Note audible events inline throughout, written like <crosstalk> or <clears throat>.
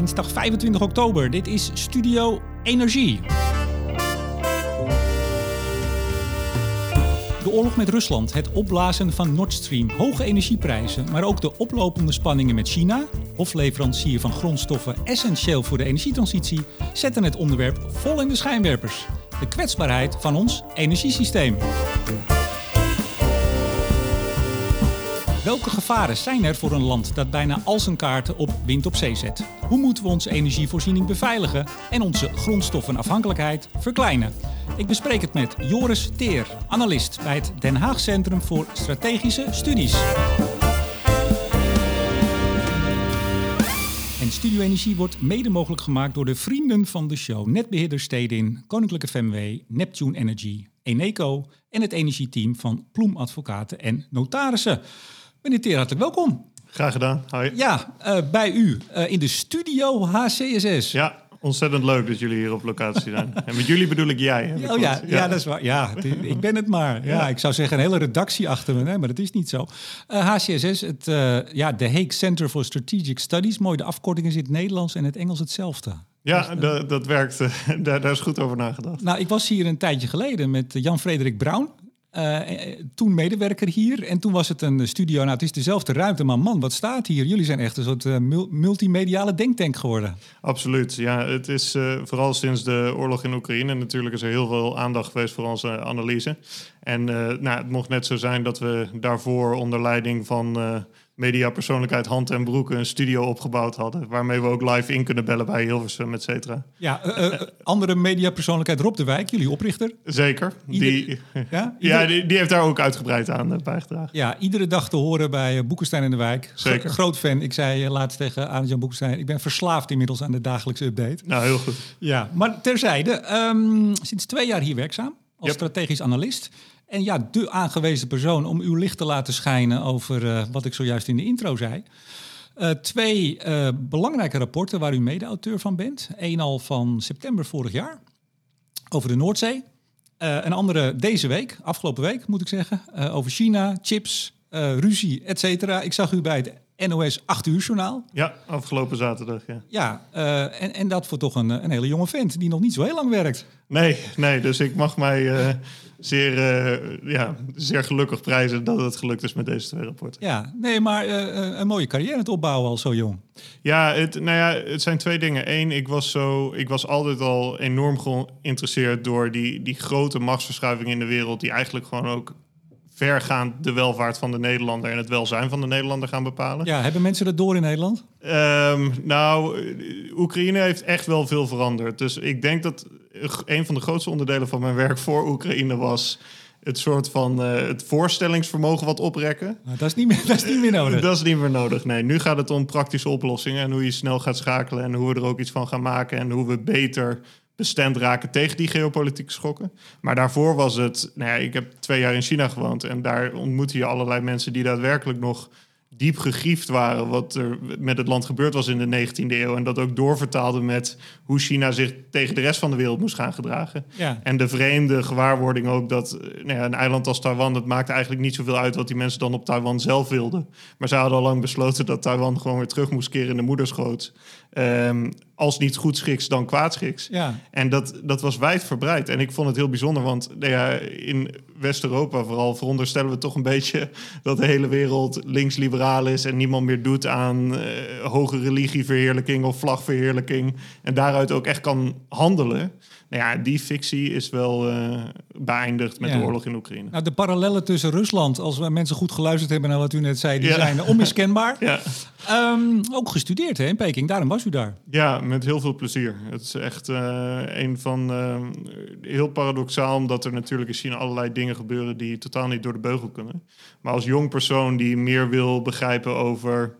dinsdag 25 oktober. Dit is Studio Energie. De oorlog met Rusland, het opblazen van Nord Stream, hoge energieprijzen, maar ook de oplopende spanningen met China, hofleverancier van grondstoffen essentieel voor de energietransitie, zetten het onderwerp vol in de schijnwerpers. De kwetsbaarheid van ons energiesysteem. Welke gevaren zijn er voor een land dat bijna al zijn kaarten op wind op zee zet? Hoe moeten we onze energievoorziening beveiligen en onze grondstoffenafhankelijkheid verkleinen? Ik bespreek het met Joris Teer, analist bij het Den Haag Centrum voor Strategische Studies. En Studio Energie wordt mede mogelijk gemaakt door de vrienden van de show. Netbeheerder Stedin, Koninklijke FMW, Neptune Energy, Eneco en het energieteam van Ploem Advocaten en Notarissen. Meneer Teer, hartelijk welkom. Graag gedaan. Hoi. Ja, uh, bij u uh, in de studio HCSS. Ja, ontzettend leuk dat jullie hier op locatie zijn. <laughs> en met jullie bedoel ik jij. Hè, oh ja, ja, ja, dat is waar. Ja, ik ben het maar. Ja, ik zou zeggen een hele redactie achter me, hè, maar dat is niet zo. Uh, HCSS, het, ja, de Hague Center for Strategic Studies. Mooi, de afkorting is in het Nederlands en het Engels hetzelfde. Ja, dus, dat, dat werkt. <laughs> daar, daar is goed over nagedacht. Nou, ik was hier een tijdje geleden met Jan-Frederik Brown. Uh, toen medewerker hier. En toen was het een studio. Nou, het is dezelfde ruimte, maar man, wat staat hier? Jullie zijn echt een soort uh, multimediale denktank geworden. Absoluut. Ja, het is vooral sinds de oorlog in Oekraïne natuurlijk is er heel veel aandacht geweest voor onze analyse. En nou, het mocht net zo zijn dat we daarvoor onder leiding van mediapersoonlijkheid Hand en Broek een studio opgebouwd hadden. Waarmee we ook live in kunnen bellen bij Hilversum, et cetera. Ja, uh, andere mediapersoonlijkheid Rob de Wijk, jullie oprichter. Zeker. die, <laughs> ja, ja die, die, heeft daar ook uitgebreid aan bijgedragen. Ja, iedere dag te horen bij Boekenstein in de Wijk. Zeker. groot fan. Ik zei laatst tegen Arjan Boekenstein, ik ben verslaafd inmiddels aan de dagelijkse update. Nou, heel goed. Ja, maar terzijde, um, sinds twee jaar hier werkzaam als strategisch analist. En ja, de aangewezen persoon om uw licht te laten schijnen over uh, wat ik zojuist in de intro zei. Uh, twee uh, belangrijke rapporten waar u mede-auteur van bent. Eén al van september vorig jaar over de Noordzee. een andere deze week, afgelopen week moet ik zeggen, over China, chips, ruzie, et cetera. Ik zag u bij het NOS 8 uur journaal. Ja, afgelopen zaterdag. Ja, ja en, en dat voor toch een, een hele jonge vent die nog niet zo heel lang werkt. Nee, nee dus ik mag mij zeer, uh, ja, zeer gelukkig prijzen dat het gelukt is met deze twee rapporten. Ja, nee, maar een mooie carrière het opbouwen al zo jong. Ja, het, nou ja, het zijn twee dingen. Eén, ik was, zo, ik was altijd al enorm geïnteresseerd door die, die grote machtsverschuiving in de wereld, die eigenlijk gewoon ook vergaand de welvaart van de Nederlander en het welzijn van de Nederlander gaan bepalen. Ja, hebben mensen dat door in Nederland? Um, nou, Oekraïne heeft echt wel veel veranderd. Dus ik denk dat een van de grootste onderdelen van mijn werk voor Oekraïne was het soort van uh, het voorstellingsvermogen wat oprekken. Nou, dat, is niet meer, <laughs> dat is niet meer nodig. dat is niet meer nodig. Nee, nu gaat het om praktische oplossingen en hoe je snel gaat schakelen en hoe we er ook iets van gaan maken en hoe we beter bestemd raken tegen die geopolitieke schokken. Maar daarvoor was het, nou ja, ik heb twee jaar in China gewoond en daar ontmoette je allerlei mensen die daadwerkelijk nog diep gegriefd waren wat er met het land gebeurd was in de 19e eeuw. En dat ook doorvertaalde met hoe China zich tegen de rest van de wereld moest gaan gedragen. Ja. En de vreemde gewaarwording ook dat nou ja, een eiland als Taiwan, het maakte eigenlijk niet zoveel uit wat die mensen dan op Taiwan zelf wilden. Maar ze hadden al lang besloten dat Taiwan gewoon weer terug moest keren in de moederschoot. Um, als niet goed schiks, dan kwaadschiks. Ja. En dat, dat was wijdverbreid. En ik vond het heel bijzonder, want nou ja, in West-Europa vooral veronderstellen we toch een beetje <laughs> dat de hele wereld links-liberaal is en niemand meer doet aan uh, hoge religieverheerlijking of vlagverheerlijking. En daaruit ook echt kan handelen. Nou ja, die fictie is wel uh, beëindigd met de oorlog in Oekraïne. Nou, de parallellen tussen Rusland, als we mensen goed geluisterd hebben naar wat u net zei, die zijn onmiskenbaar. <laughs> ja. Um, ook gestudeerd hè, in Peking, daarom was u daar. Ja, met heel veel plezier. Het is echt uh, een van uh, heel paradoxaal, omdat er natuurlijk in China allerlei dingen gebeuren die totaal niet door de beugel kunnen. Maar als jong persoon die meer wil begrijpen over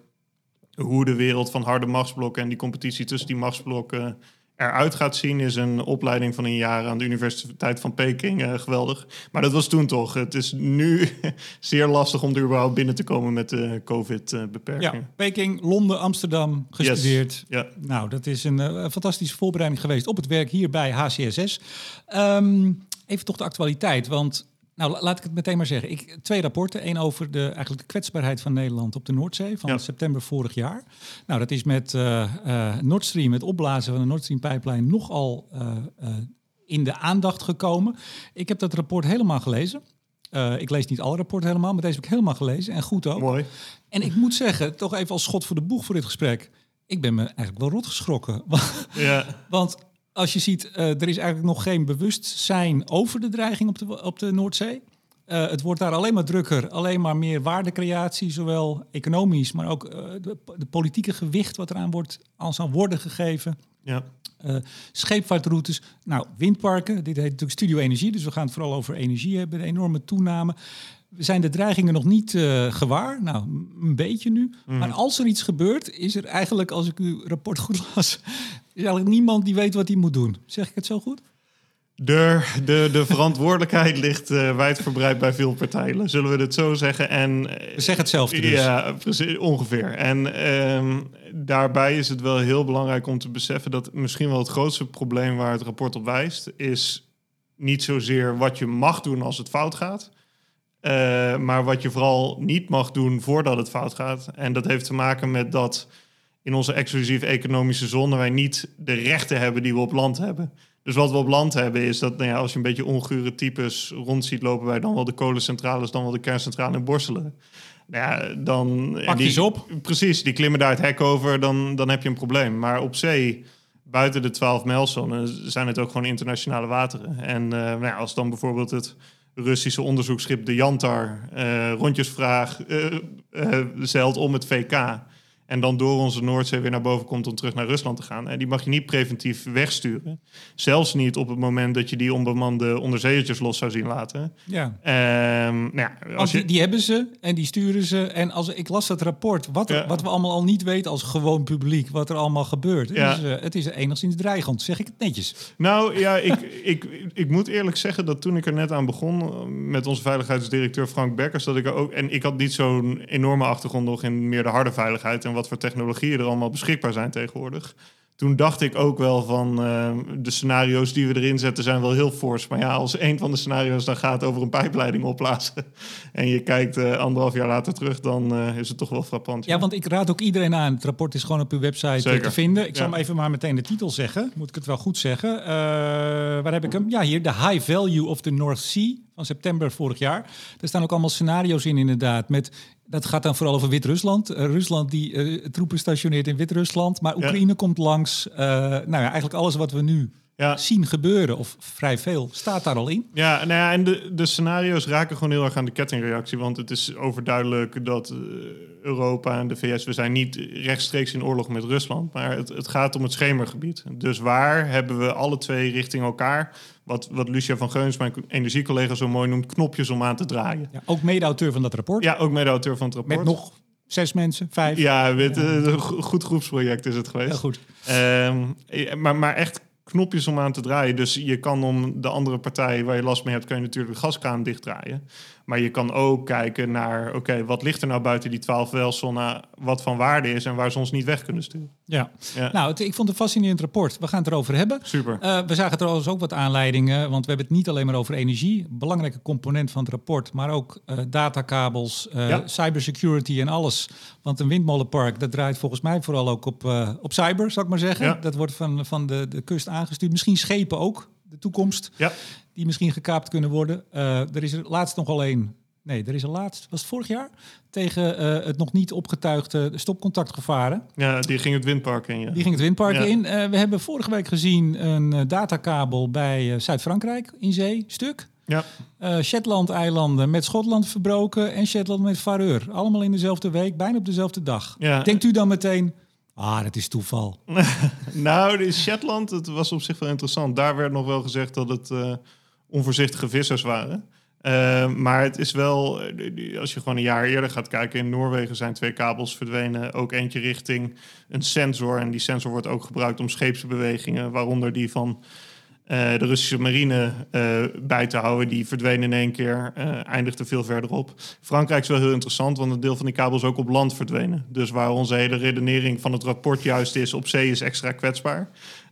hoe de wereld van harde machtsblokken en die competitie tussen die machtsblokken eruit gaat zien, is een opleiding van een jaar aan de Universiteit van Peking uh, geweldig. Maar dat was toen toch. Het is nu <laughs> zeer lastig om er überhaupt binnen te komen met de COVID-beperkingen. Ja, Peking, Londen, Amsterdam gestudeerd. Ja. Nou, dat is een uh, fantastische voorbereiding geweest op het werk hier bij HCSS. Um, ehm, even toch de actualiteit, want Nou, laat ik het meteen maar zeggen. Ik, twee rapporten. Eén over de, eigenlijk de kwetsbaarheid van Nederland op de Noordzee van september vorig jaar. Nou, dat is met uh, uh, Nord Stream, het opblazen van de Nord Stream pipeline, nogal uh, in de aandacht gekomen. Ik heb dat rapport helemaal gelezen. ik lees niet alle rapporten helemaal, maar deze heb ik helemaal gelezen. En goed ook. Mooi. En ik moet zeggen, toch even als schot voor de boeg voor dit gesprek. Ik ben me eigenlijk wel rot geschrokken. <laughs> Ja. Want als je ziet, uh, er is eigenlijk nog geen bewustzijn over de dreiging op de, op de Noordzee. Uh, het wordt daar alleen maar drukker, alleen maar meer waardecreatie, zowel economisch, maar ook uh, de, de, politieke gewicht wat eraan wordt als aan worden gegeven. Ja. scheepvaartroutes, nou windparken, dit heet natuurlijk Studio Energie, dus we gaan het vooral over energie hebben, de enorme toename. We zijn de dreigingen nog niet uh, gewaar. Nou, een beetje nu. Mm. Maar als er iets gebeurt, is er eigenlijk, als ik uw rapport goed las, <laughs> is eigenlijk niemand die weet wat hij moet doen. Zeg ik het zo goed? De, de, de verantwoordelijkheid <laughs> ligt uh, wijdverbreid bij veel partijen, zullen we het zo zeggen. En, we zeggen hetzelfde dus. Ja, precies, ongeveer. En um, daarbij is het wel heel belangrijk om te beseffen dat misschien wel het grootste probleem waar het rapport op wijst, is niet zozeer wat je mag doen als het fout gaat, uh, maar wat je vooral niet mag doen voordat het fout gaat. En dat heeft te maken met dat in onze exclusieve economische zone wij niet de rechten hebben die we op land hebben. Dus wat we op land hebben is dat nou ja, als je een beetje ongure types rond ziet lopen wij dan wel de kolencentrales, dan wel de kerncentrale in Borselen. Nou ja, dan, Pak die, op. Precies, die klimmen daar het hek over, dan, dan heb je een probleem. Maar op zee, buiten de 12 mijlzone, zijn het ook gewoon internationale wateren. En uh, nou ja, als dan bijvoorbeeld het Russische onderzoeksschip de Jantar uh, rondjesvraag uh, uh, zeilt om het VK en dan door onze Noordzee weer naar boven komt om terug naar Rusland te gaan. En die mag je niet preventief wegsturen. Zelfs niet op het moment dat je die onbemande onderzeeërtjes los zou zien laten. Ja. Um, nou ja als je... die, die, hebben ze en die sturen ze. En als ik las dat rapport, wat, ja. wat we allemaal al niet weten als gewoon publiek, wat er allemaal gebeurt. Ja. Het, is, uh, het is enigszins dreigend, zeg ik het netjes. Nou ja, ik, ik, ik moet eerlijk zeggen dat toen ik er net aan begon eh, met onze veiligheidsdirecteur Frank Bekkers, dat ik er ook. En ik had niet zo'n enorme achtergrond nog in meer de harde veiligheid en wat voor technologieën er allemaal beschikbaar zijn tegenwoordig. Toen dacht ik ook wel van uh, de scenario's die we erin zetten zijn wel heel fors. Maar ja, als een van de scenario's dan gaat over een pijpleiding opblazen <laughs> en je kijkt uh, anderhalf jaar later terug, dan uh, is het toch wel frappant. Ja, want ik raad ook iedereen aan. Het rapport is gewoon op uw website Zeker. te vinden. Ik zal hem even maar meteen de titel zeggen. Moet ik het wel goed zeggen? waar heb ik hem? Ja, hier. The High Value of the North Sea van september vorig jaar. Er staan ook allemaal scenario's in inderdaad met dat gaat dan vooral over Wit-Rusland. Uh, Rusland die uh, troepen stationeert in Wit-Rusland. Maar Oekraïne ja. komt langs. Uh, nou ja, eigenlijk alles wat we nu ja. zien gebeuren, of vrij veel, staat daar al in. Ja, nou ja en de, de scenario's raken gewoon heel erg aan de kettingreactie. Want het is overduidelijk dat Europa en de VS, we zijn niet rechtstreeks in oorlog met Rusland. Maar het, het gaat om het schemergebied. Dus waar hebben we alle twee richting elkaar wat, wat Lucia van Geuns, mijn energiecollega, zo mooi noemt, knopjes om aan te draaien. Ja, ook mede-auteur van dat rapport. Ja, ook mede-auteur van het rapport. Met nog zes mensen, vijf. Ja, met, ja. Uh, een goed groepsproject is het geweest. Ja, goed. Um, maar, maar echt knopjes om aan te draaien. Dus je kan om de andere partij waar je last mee hebt, kan je natuurlijk de gaskraan dichtdraaien. Maar je kan ook kijken naar, oké, okay, wat ligt er nou buiten die 12 welzone, wat van waarde is en waar ze ons niet weg kunnen sturen. Ja, ja. nou, het, ik vond het een fascinerend rapport. We gaan het erover hebben. Super. Uh, we zagen trouwens ook wat aanleidingen, want we hebben het niet alleen maar over energie, belangrijke component van het rapport, maar ook uh, datakabels, uh, ja. cybersecurity en alles. Want een windmolenpark, dat draait volgens mij vooral ook op, op cyber, zou ik maar zeggen. Ja. Dat wordt van, van de, de kust aangestuurd. Misschien schepen ook, de toekomst. Ja die misschien gekaapt kunnen worden. Uh, er is er laatst nog alleen. Nee, er is er laatst, was het vorig jaar, tegen uh, het nog niet opgetuigde stopcontactgevaren. Ja, die ging het windpark in. Ja. Die ging het windpark ja. in. Uh, we hebben vorige week gezien een datakabel bij Zuid-Frankrijk in zee, stuk. Ja. Shetland-eilanden met Schotland verbroken en Shetland met Vareur. Allemaal in dezelfde week, bijna op dezelfde dag. Ja. Denkt u dan meteen, Ah, dat is toeval. <laughs> nou, in Shetland, het was op zich wel interessant. Daar werd nog wel gezegd dat het uh, onvoorzichtige vissers waren. Uh, maar het is wel, als je gewoon een jaar eerder gaat kijken, in Noorwegen zijn twee kabels verdwenen. Ook eentje richting een sensor. En die sensor wordt ook gebruikt om scheepsbewegingen, waaronder die van uh, de Russische marine bij te houden. Die verdwenen in één keer, eindigde veel verderop. Frankrijk is wel heel interessant, want een deel van die kabels ook op land verdwenen. Dus waar onze hele redenering van het rapport juist is, op zee is extra kwetsbaar.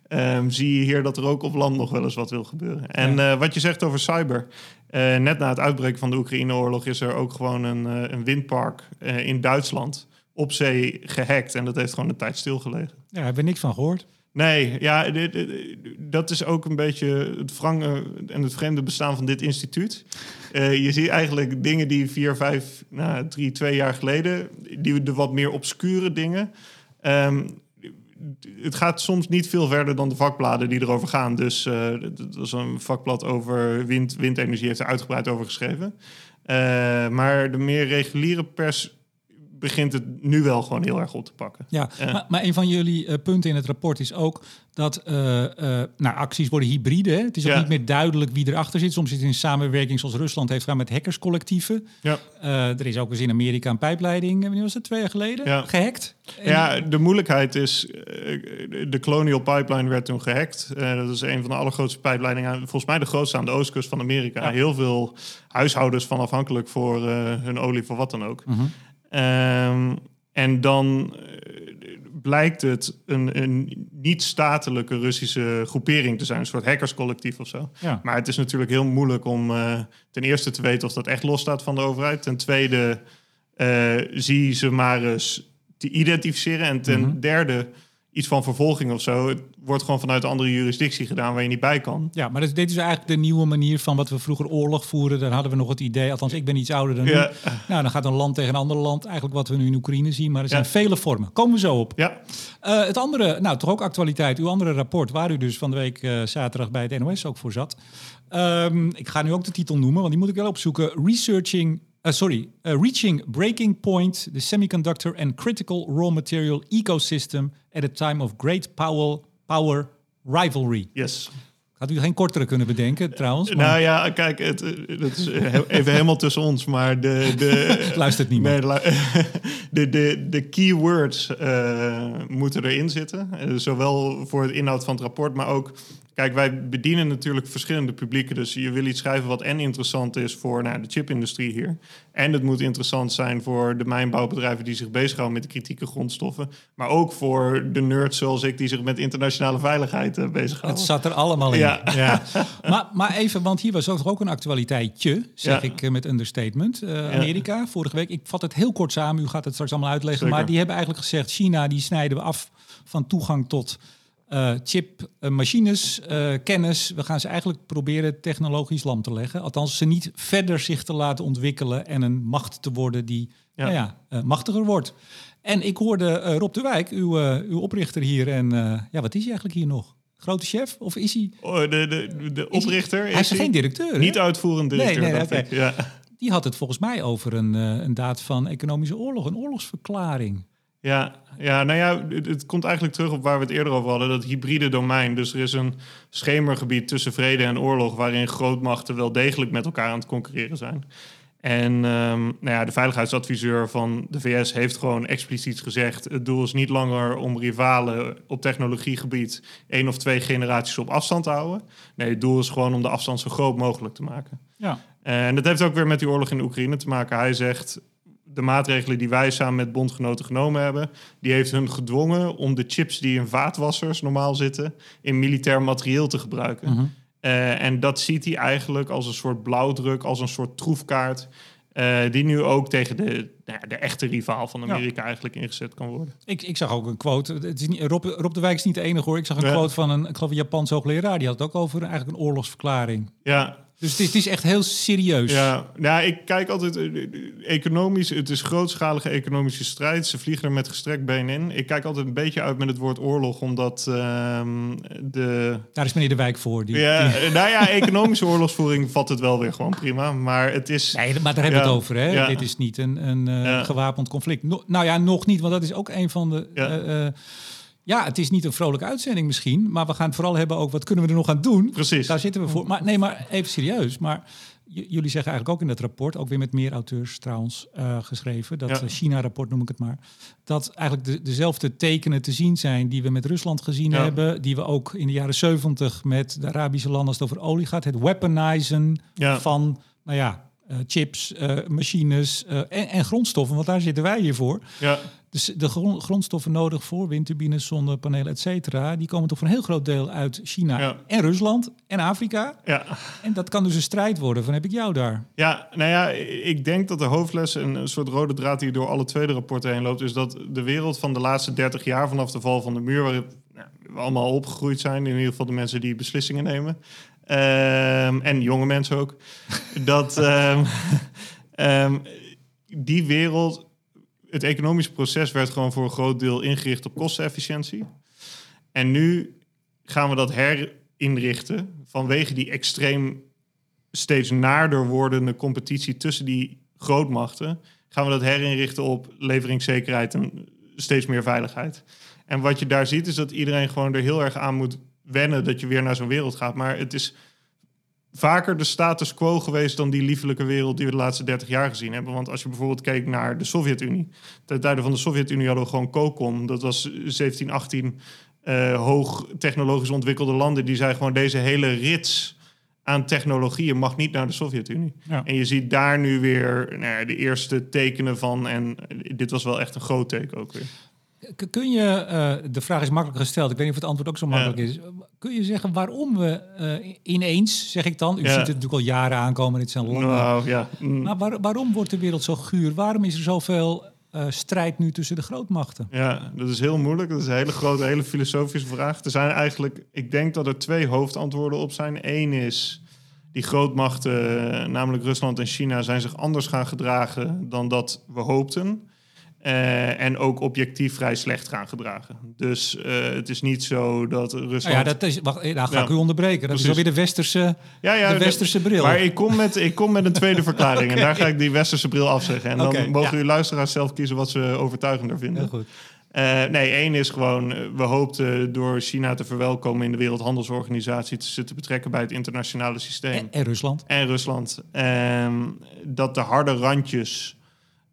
Ehm, zie je hier dat er ook op land nog wel eens wat wil gebeuren. En eh, wat je zegt over cyber. eh, net na het uitbreken van de Oekraïne-oorlog is er ook gewoon een, eh, een windpark in Duitsland op zee gehackt. En dat heeft gewoon een tijd stilgelegen. Ja, hebben we niks van gehoord. Nee, ja, dit- dit- dat is ook een beetje het wrange en het vreemde bestaan van dit instituut. Je ziet eigenlijk dingen die vier, vijf, nou, drie, twee jaar geleden, die de wat meer obscure dingen. Ehm, het gaat soms niet veel verder dan de vakbladen die erover gaan. Dus eh, dat was een vakblad over wind, windenergie, heeft er uitgebreid over geschreven. Eh, maar de meer reguliere pers begint het nu wel gewoon heel erg op te pakken. Ja. Maar, maar een van jullie eh, punten in het rapport is ook dat eh, nou, acties worden hybride. Hè? Het is ook Ja. niet meer duidelijk wie erachter zit. Soms zit het in samenwerking zoals Rusland heeft gedaan met hackerscollectieven. Ja. Er is ook eens in Amerika een pijpleiding, wanneer was het, twee jaar geleden, Ja. gehackt. En- Ja, de moeilijkheid is, de Colonial Pipeline werd toen gehackt. Eh, dat is een van de allergrootste pijpleidingen, volgens mij de grootste aan de oostkust van Amerika. Heel veel huishoudens van afhankelijk voor hun olie, voor wat dan ook. Mhm. Ehm, en dan eh, blijkt het een, een niet-statelijke Russische groepering te zijn, een soort hackerscollectief of zo. Ja. Maar het is natuurlijk heel moeilijk om eh, ten eerste te weten of dat echt losstaat van de overheid. Ten tweede eh, zie ze maar eens te identificeren. En ten Mhm. derde iets van vervolging of zo. Wordt gewoon vanuit een andere jurisdictie gedaan waar je niet bij kan. Ja, maar dit, is eigenlijk de nieuwe manier van wat we vroeger oorlog voeren. Dan hadden we nog het idee, althans ik ben iets ouder dan Ja, nu. Nou, dan gaat een land tegen een ander land. Eigenlijk wat we nu in Oekraïne zien. Maar er zijn Ja. vele vormen. Komen we zo op. ja. Eh, het andere, nou toch ook actualiteit. Uw andere rapport, waar u dus van de week eh, zaterdag bij het NOS ook voor zat. Ehm, ik ga nu ook de titel noemen, want die moet ik wel opzoeken. Researching, eh, sorry, Reaching Breaking Point, the Semiconductor and Critical Raw Material Ecosystem at a Time of Great Power, power Rivalry. yes. Had u geen kortere kunnen bedenken trouwens? maar Nou ja, kijk, het, eh, dat is eh, even helemaal tussen ons, maar de... de <laughs> luistert niemand. Nee, <laughs> de, de, de, keywords eh, moeten erin zitten. Zowel voor het inhoud van het rapport, maar ook... Kijk, wij bedienen natuurlijk verschillende publieken. Dus je wil iets schrijven wat en interessant is voor nou, de chipindustrie hier. En het moet interessant zijn voor de mijnbouwbedrijven die zich bezighouden met de kritieke grondstoffen. Maar ook voor de nerds zoals ik die zich met internationale veiligheid eh, bezighouden. Het zat er allemaal in. Ja. Ja. <laughs> maar, maar even, want hier was ook, ook een actualiteitje, zeg Ja. ik eh, met understatement. Eh, Amerika, vorige week. Ik vat het heel kort samen, u gaat het straks allemaal uitleggen. Zeker. Maar die hebben eigenlijk gezegd, China die snijden we af van toegang tot eh, chip, eh, machines, eh, kennis. We gaan ze eigenlijk proberen technologisch lam te leggen. Althans, ze niet verder zich te laten ontwikkelen en een macht te worden die Ja. Nou ja, machtiger wordt. En ik hoorde Rob de Wijk, uw, uw oprichter hier. En ja, wat is hij eigenlijk hier nog? Grote chef? Of is hij... Oh, de, de, de oprichter hij is hij geen directeur. hè? Niet uitvoerend directeur, Nee, nee, dacht oké. ik. Ja. Die had het volgens mij over een, een daad van economische oorlog, een oorlogsverklaring. Ja, ja, nou ja, het, het komt eigenlijk terug op waar we het eerder over hadden, dat hybride domein. Dus er is een schemergebied tussen vrede en oorlog, waarin grootmachten wel degelijk met elkaar aan het concurreren zijn. En ehm, nou ja, de veiligheidsadviseur van de VS heeft gewoon expliciet gezegd: het doel is niet langer om rivalen op technologiegebied één of twee generaties op afstand te houden. Nee, het doel is gewoon om de afstand zo groot mogelijk te maken. Ja. En dat heeft ook weer met die oorlog in Oekraïne te maken. Hij zegt, de maatregelen die wij samen met bondgenoten genomen hebben... die heeft hun gedwongen om de chips die in vaatwassers normaal zitten... in militair materieel te gebruiken. Mhm. Eh, en dat ziet hij eigenlijk als een soort blauwdruk, als een soort troefkaart... eh, die nu ook tegen de, nou ja, de echte rivaal van Amerika eigenlijk ingezet kan worden. Ik, ik zag ook een quote. Het is niet, Rob, Rob de Wijk is niet de enige hoor. Ik zag een Ja. quote van een, ik geloof een Japans hoogleraar. Die had het ook over eigenlijk een oorlogsverklaring. Ja, Dus het is, het is echt heel serieus. Ja, nou, ik kijk altijd eh, eh, economisch. Het is grootschalige economische strijd. Ze vliegen er met gestrekt been in. Ik kijk altijd een beetje uit met het woord oorlog, omdat ehm, de. Daar is meneer de Wijk voor. Die, Ja, die- eh, nou ja, economische oorlogsvoering vat het wel weer gewoon prima. Maar het is. Nee, maar daar hebben we Ja, het over. Hè? ja. Dit is niet een, een gewapend conflict. No- nou ja, nog niet, want dat is ook een van de. Ja, het is niet een vrolijke uitzending misschien, maar we gaan het vooral hebben ook wat kunnen we er nog aan doen. Precies. Daar zitten we voor. Maar nee, maar even serieus. Maar jullie zeggen eigenlijk ook in dat rapport, ook weer met meer auteurs trouwens eh, geschreven, dat Ja. eh, China-rapport noem ik het maar, dat eigenlijk de, dezelfde tekenen te zien zijn die we met Rusland gezien Ja. hebben, die we ook in de jaren 70 met de Arabische landen als het over olie gaat, het weaponizen Ja. van, nou ja, eh, chips, machines en, en grondstoffen, want daar zitten wij hier voor. Ja, Dus de grond- grondstoffen nodig voor windturbines, zonnepanelen, et cetera, die komen toch voor een heel groot deel uit China Ja. en Rusland en Afrika. ja. En dat kan dus een strijd worden van heb ik jou daar. Ja, nou ja, ik denk dat de hoofdles en een soort rode draad die door alle tweede rapporten heen loopt, is dat de wereld van de laatste 30 jaar vanaf de val van de muur, waar het, nou, we allemaal opgegroeid zijn, in ieder geval de mensen die beslissingen nemen, ehm, en jonge mensen ook, <laughs> dat ehm, <laughs> ehm, die wereld, het economische proces werd gewoon voor een groot deel ingericht op kostenefficiëntie. En nu gaan we dat herinrichten vanwege die extreem steeds naarder wordende competitie tussen die grootmachten, gaan we dat herinrichten op leveringszekerheid en steeds meer veiligheid. En wat je daar ziet is dat iedereen gewoon er heel erg aan moet wennen dat je weer naar zo'n wereld gaat. Maar het is vaker de status quo geweest dan die liefelijke wereld die we de laatste 30 jaar gezien hebben. Want als je bijvoorbeeld keek naar de Sovjet-Unie. Ten tijde van de Sovjet-Unie hadden we gewoon COCOM. Dat was 17, 18 eh, hoog technologisch ontwikkelde landen. Die zei gewoon deze hele rits aan technologieën mag niet naar de Sovjet-Unie. Ja. En je ziet daar nu weer nou ja, de eerste tekenen van. En dit was wel echt een groot teken ook weer. Kun je, eh, de vraag is makkelijk gesteld, ik weet niet of het antwoord ook zo makkelijk is. Kun je zeggen waarom we eh, ineens, zeg ik dan, u Ja. ziet het natuurlijk al jaren aankomen, dit zijn lange... Nou ja, mm, Maar waar- waarom wordt de wereld zo guur? Waarom is er zoveel eh, strijd nu tussen de grootmachten? Ja, dat is heel moeilijk. Dat is een hele grote, hele filosofische vraag. Er zijn eigenlijk, ik denk dat er twee hoofdantwoorden op zijn. Eén is, die grootmachten, namelijk Rusland en China, zijn zich anders gaan gedragen dan dat we hoopten. Eh, en ook objectief vrij slecht gaan gedragen. Dus eh, het is niet zo dat Rusland... Nou ja, dat is, wacht, eh, nou ga Ja, ik u onderbreken. Dat precies. is alweer de westerse, Ja, ja, de westerse bril. Maar ik kom met, ik kom met een tweede <laughs> verklaring. En daar ga ik die westerse bril afzeggen. En dan mogen uw luisteraars zelf kiezen wat ze overtuigender vinden. Heel goed. Nee, één is gewoon, we hoopten door China te verwelkomen in de Wereldhandelsorganisatie te, te betrekken bij het internationale systeem. En, en Rusland. En Rusland. Ehm, dat de harde randjes,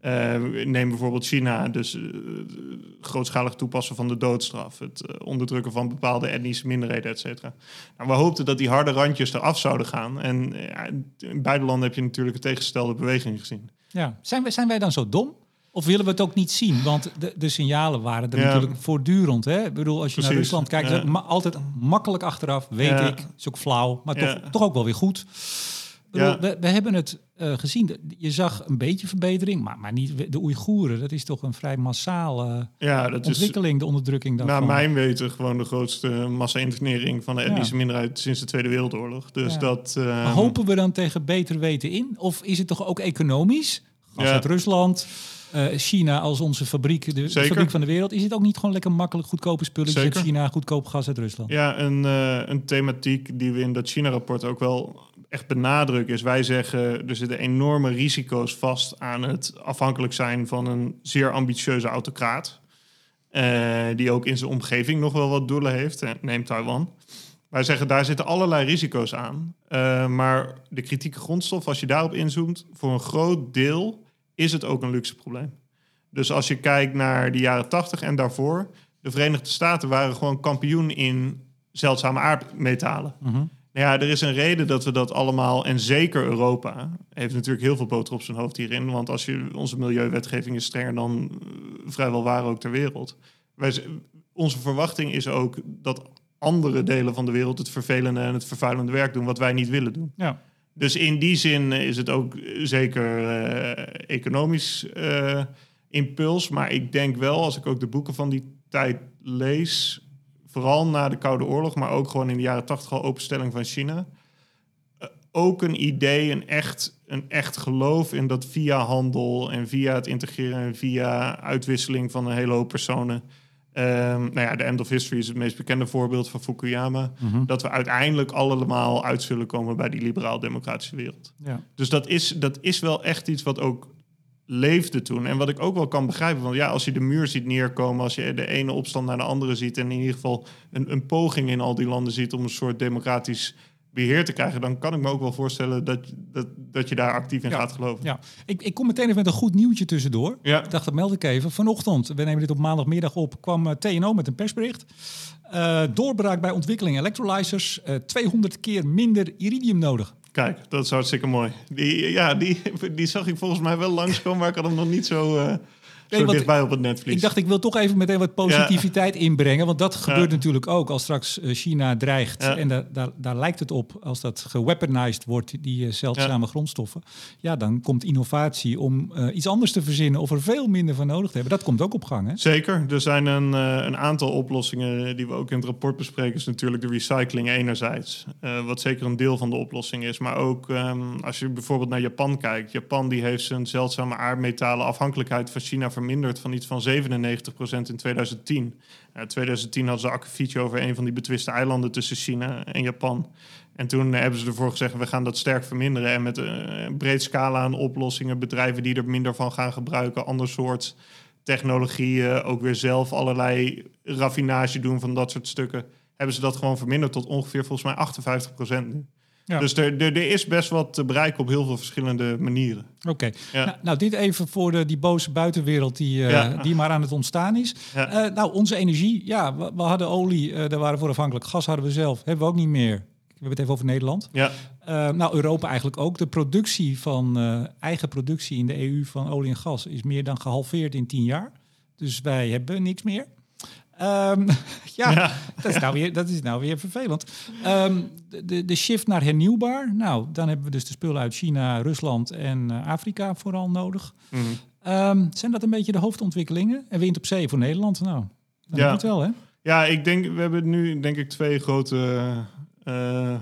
eh, neem bijvoorbeeld China, dus eh, grootschalig toepassen van de doodstraf, het eh, onderdrukken van bepaalde etnische minderheden, et cetera. Nou, we hoopten dat die harde randjes eraf zouden gaan. En in beide landen heb je natuurlijk een tegengestelde beweging gezien. Ja. Zijn, wij, zijn wij dan zo dom? Of willen we het ook niet zien? Want de, de signalen waren er Ja. natuurlijk voortdurend. Hè? Ik bedoel, als je naar. Rusland kijkt, is Ja. ma- altijd makkelijk achteraf, weet Ja. ik. Is ook flauw, maar toch, toch ook wel weer goed. Ja. we, we hebben het eh, gezien. Je zag een beetje verbetering, maar, maar niet de Oeigoeren. Dat is toch een vrij massale Ja, dat is ontwikkeling, de onderdrukking daarvan. Naar mijn weten gewoon de grootste massa-internering van de etnische minderheid sinds de Tweede Wereldoorlog. Dus dat... eh, Maar hopen we dan tegen beter weten in? Of is het toch ook economisch? Gas Ja. uit Rusland, eh, China als onze fabriek, de, Zeker. fabriek van de wereld. Is het ook niet gewoon lekker makkelijk goedkope spulletjes uit. China, goedkoop gas uit Rusland? Ja, een, eh, een thematiek die we in dat China-rapport ook wel echt benadrukken is... wij zeggen, er zitten enorme risico's vast aan het afhankelijk zijn van een zeer ambitieuze autocraat. eh, die ook in zijn omgeving nog wel wat doelen heeft. Eh, neem Taiwan. Wij zeggen, daar zitten allerlei risico's aan. Eh, maar de kritieke grondstof, als je daarop inzoomt... voor een groot deel is het ook een luxe probleem. Dus als je kijkt naar de jaren 80 en daarvoor... de Verenigde Staten waren gewoon kampioen in zeldzame aardmetalen. Mhm. Nou ja, er is een reden dat we dat allemaal, en zeker Europa, heeft natuurlijk heel veel boter op zijn hoofd hierin. Want als je onze milieuwetgeving is strenger dan eh, vrijwel waar ook ter wereld. Wij, onze verwachting is ook dat andere delen van de wereld het vervelende en het vervuilende werk doen wat wij niet willen doen. Ja. Dus in die zin is het ook zeker eh, economisch eh, impuls. Maar ik denk wel, als ik ook de boeken van die tijd lees, vooral na de Koude Oorlog, maar ook gewoon in de jaren tachtig al openstelling van China. eh, ook een idee, een echt, een echt geloof in dat via handel en via het integreren en via uitwisseling van een hele hoop personen. ehm, nou ja, de end of history is het meest bekende voorbeeld van Fukuyama. Mhm. Dat we uiteindelijk allemaal uit zullen komen bij die liberaal-democratische wereld. Ja. Dus dat is, dat is wel echt iets wat ook leefde toen. En wat ik ook wel kan begrijpen. Want ja, als je de muur ziet neerkomen, als je de ene opstand naar de andere ziet. en in ieder geval een, een poging in al die landen ziet om een soort democratisch beheer te krijgen. dan kan ik me ook wel voorstellen dat, dat, dat je daar actief in Ja. gaat geloven. Ja. Ik, ik kom meteen even met een goed nieuwtje tussendoor. Ja. Ik dacht, dat meld ik even. Vanochtend, we nemen dit op maandagmiddag op, kwam eh, TNO met een persbericht. Eh, doorbraak bij ontwikkeling electrolyzers. eh 200 keer minder iridium nodig. Kijk, dat is hartstikke mooi. Die, ja, die, die zag ik volgens mij wel langskomen, maar ik had hem nog niet zo, nee, zo dichtbij op het netvlies. Ik dacht, ik wil toch even meteen wat positiviteit inbrengen. Want dat gebeurt natuurlijk ook als straks eh, China dreigt. En da daar, daar lijkt het op, als dat geweaponized wordt, die uh, zeldzame grondstoffen. Ja, dan komt innovatie om iets anders te verzinnen of er veel minder van nodig te hebben. Dat komt ook op gang, hè? Zeker. Er zijn een, een aantal oplossingen die we ook in het rapport bespreken. Is natuurlijk de recycling enerzijds. wat zeker een deel van de oplossing is. Maar ook um, als je bijvoorbeeld naar Japan kijkt. Japan die heeft zijn zeldzame aardmetalen afhankelijkheid van China verminderd van iets van 97% in 2010. In 2010 hadden ze akkefietje over een van die betwiste eilanden tussen China en Japan. En toen hebben ze ervoor gezegd, we gaan dat sterk verminderen. En met een breed scala aan oplossingen, bedrijven die er minder van gaan gebruiken, ander soort technologieën, ook weer zelf allerlei raffinage doen van dat soort stukken, hebben ze dat gewoon verminderd tot ongeveer volgens mij 58% nu. Ja. Dus er, er, er, is best wat te bereiken op heel veel verschillende manieren. Oké. Ja. Nou, nou, dit even voor de, die boze buitenwereld die, uh, die maar aan het ontstaan is. Uh, nou, onze energie. Ja, we, we hadden olie, uh, daar waren we voor afhankelijk. Gas hadden we zelf. Hebben we ook niet meer. We hebben het even over Nederland. Ja. nou, Europa eigenlijk ook. De productie van eigen productie in de EU van olie en gas is meer dan gehalveerd in tien jaar. Dus wij hebben niks meer. <laughs> Um, ja, Dat, is nou weer, dat is nou weer vervelend. Um, de, de shift naar hernieuwbaar. Nou, dan hebben we dus de spullen uit China, Rusland en uh, Afrika vooral nodig. Mm um, zijn dat een beetje de hoofdontwikkelingen? En wind op zee voor Nederland? Nou, dat ja. moet wel, hè? Ja, ik denk, we hebben nu denk ik twee grote uh,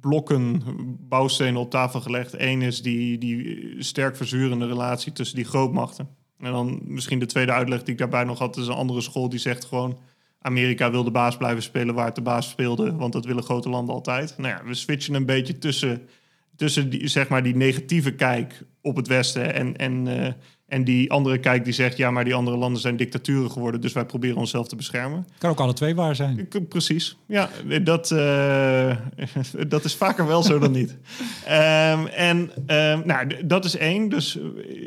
blokken bouwstenen op tafel gelegd. Eén is die, die sterk verzurende relatie tussen die grootmachten. En dan misschien de tweede uitleg die ik daarbij nog had, is een andere school die zegt gewoon... Amerika wil de baas blijven spelen waar het de baas speelde, want dat willen grote landen altijd. Nou ja, we switchen een beetje tussen, tussen die, zeg maar die negatieve kijk op het Westen en, en uh, en die andere kijk die zegt, ja, maar die andere landen zijn dictaturen geworden, dus wij proberen onszelf te beschermen. Kan ook alle twee waar zijn. Precies, ja, dat, uh, <laughs> dat is vaker wel zo dan niet. Um, <laughs> en um, nou, dat is één. Dus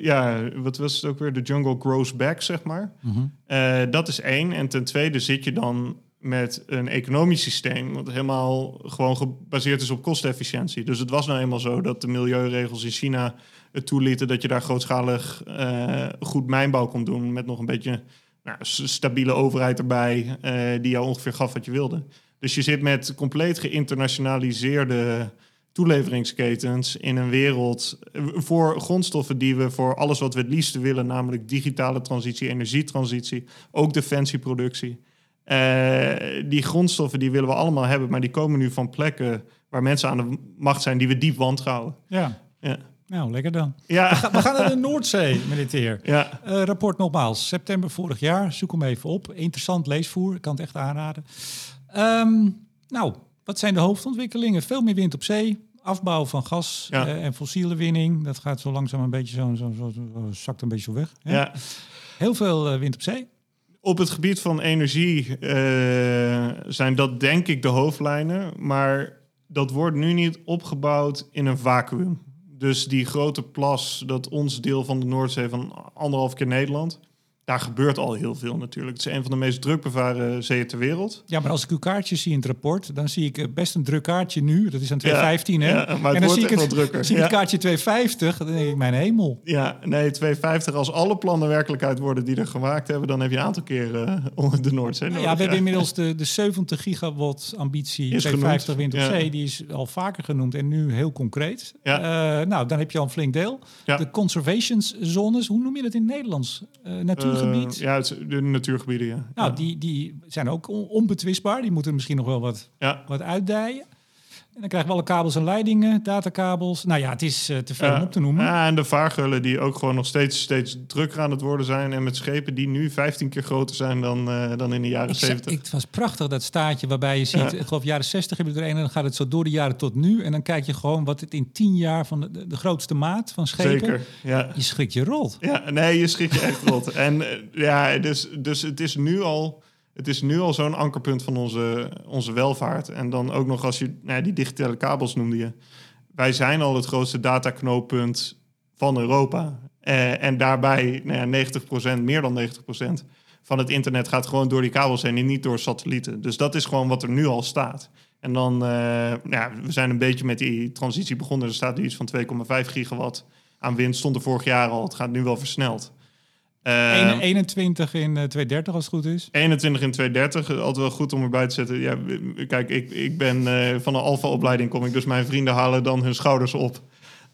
ja, wat was het ook weer? De jungle grows back, zeg maar. Mm -hmm. uh, dat is één. En ten tweede zit je dan met een economisch systeem wat helemaal gewoon gebaseerd is op kostenefficiëntie. Dus het was nou eenmaal zo dat de milieuregels in China het toelieten dat je daar grootschalig uh, goed mijnbouw kon doen met nog een beetje nou, stabiele overheid erbij uh, die jou ongeveer gaf wat je wilde. Dus je zit met compleet geïnternationaliseerde toeleveringsketens in een wereld eh, voor grondstoffen die we voor alles wat we het liefste willen, namelijk digitale transitie, energietransitie, ook defensieproductie. Uh, die grondstoffen die willen we allemaal hebben, maar die komen nu van plekken waar mensen aan de macht zijn die we diep wantrouwen. Ja. ja. Nou, lekker dan. Ja. We, gaan, we gaan naar de Noordzee, meneer Teer. Ja. Uh, rapport nogmaals, september vorig jaar. Zoek hem even op. Interessant leesvoer, ik kan het echt aanraden. Um, nou, wat zijn de hoofdontwikkelingen? Veel meer wind op zee, afbouw van gas ja. uh, en fossiele winning. Dat gaat zo langzaam een beetje zo, zo, zo, zo zakt een beetje zo weg. Hè? Ja. Heel veel wind op zee. Op het gebied van energie zijn dat denk ik de hoofdlijnen. Maar dat wordt nu niet opgebouwd in een vacuüm. Dus die grote plas, dat ons deel van de Noordzee van anderhalf keer Nederland, daar gebeurt al heel veel natuurlijk. Het is een van de meest drukbevaren zeeën ter wereld. Ja, maar als ik uw kaartjes zie in het rapport, dan zie ik best een druk kaartje nu. Dat is een 215, hè? Ja, maar het en dan zie ik het, drukker. zie ik het kaartje 250, dan denk ik, mijn hemel. Ja, nee, 250. Als alle plannen werkelijkheid worden die er gemaakt hebben, dan heb je een aantal keren uh, de Noordzee Ja, we hebben inmiddels de, de 70 gigawatt ambitie, is 250 wind op zee. Die is al vaker genoemd en nu heel concreet. Ja. Uh, nou, dan heb je al een flink deel. De conservation zones, hoe noem je dat in het Nederlands? Uh, natuur natuurgebied. Uh, ja, het, de natuurgebieden, ja. Nou, ja. Die, die zijn ook onbetwistbaar. Die moeten misschien nog wel wat, ja. wat uitdijen. En dan krijgen we alle kabels en leidingen, datakabels. Nou ja, het is uh, te veel om op te noemen. Ja, en de vaargullen die ook gewoon nog steeds, steeds drukker aan het worden zijn. En met schepen die nu 15 keer groter zijn dan, uh, dan in de jaren ik 70. Ik, het was prachtig, dat staatje waarbij je ziet... Ik geloof jaren 60 heb je er een en dan gaat het zo door de jaren tot nu. En dan kijk je gewoon wat het in 10 jaar van de, de grootste maat van schepen... Zeker, ja. Je schrikt je rot. Ja, nee, je schrikt je echt rot. En uh, ja, dus, dus het is nu al het is nu al zo'n ankerpunt van onze, onze welvaart. En dan ook nog als je nou ja, die digitale kabels noemde je. Wij zijn al het grootste dataknooppunt van Europa. Eh, en daarbij nou ja, 90%, meer dan 90% van het internet gaat gewoon door die kabels heen en niet door satellieten. Dus dat is gewoon wat er nu al staat. En dan, uh, ja, we zijn een beetje met die transitie begonnen. Er staat nu iets van 2,5 gigawatt aan wind. Stond er vorig jaar al. Het gaat nu wel versneld. Uh, 21 in 230 als het goed is. 21 in 230, altijd wel goed om erbij te zetten. Ja, kijk, ik, ik ben uh, van een alfa-opleiding kom ik, dus mijn vrienden halen dan hun schouders op.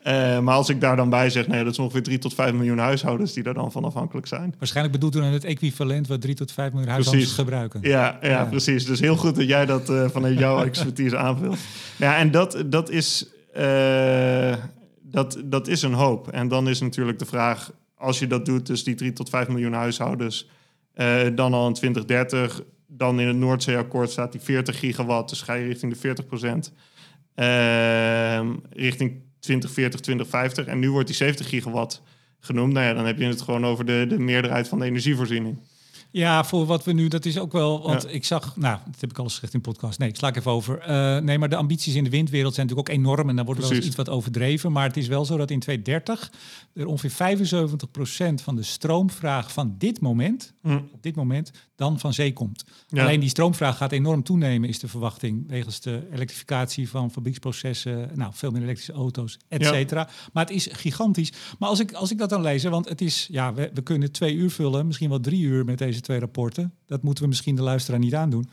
Uh, maar als ik daar dan bij zeg, nee, dat is ongeveer 3 tot 5 miljoen huishoudens die daar dan van afhankelijk zijn. Waarschijnlijk bedoelt u dan het equivalent wat 3 tot 5 miljoen huishoudens gebruiken. Ja, ja, ja, precies. Dus heel goed dat jij dat uh, vanuit jouw <laughs> expertise aanvult. Ja, en dat, dat, is, uh, dat, dat is een hoop. En dan is natuurlijk de vraag, als je dat doet, dus die 3 tot 5 miljoen huishoudens, dan al in 2030, dan in het Noordzeeakkoord staat die 40 gigawatt, dus ga je richting de 40 procent. richting 2040, 2050. En nu wordt die 70 gigawatt genoemd. Nou ja, dan heb je het gewoon over de, de meerderheid van de energievoorziening. Ja, voor wat we nu, dat is ook wel. Want ik zag, nou, dat heb ik al eens gezegd in podcast. Nee, ik sla ik even over. Uh, nee, maar de ambities in de windwereld zijn natuurlijk ook enorm. En dan wordt Precies. wel iets wat overdreven. Maar het is wel zo dat in 2030 er ongeveer 75% van de stroomvraag van dit moment, hm. op dit moment, dan van zee komt. Alleen die stroomvraag gaat enorm toenemen, is de verwachting. Wegens de elektrificatie van fabrieksprocessen, nou, veel meer elektrische auto's, et cetera. Maar het is gigantisch. Maar als ik, als ik dat dan lees, want het is, ja, we, we kunnen twee uur vullen, misschien wel drie uur met deze twee rapporten. Dat moeten we misschien de luisteraar niet aandoen.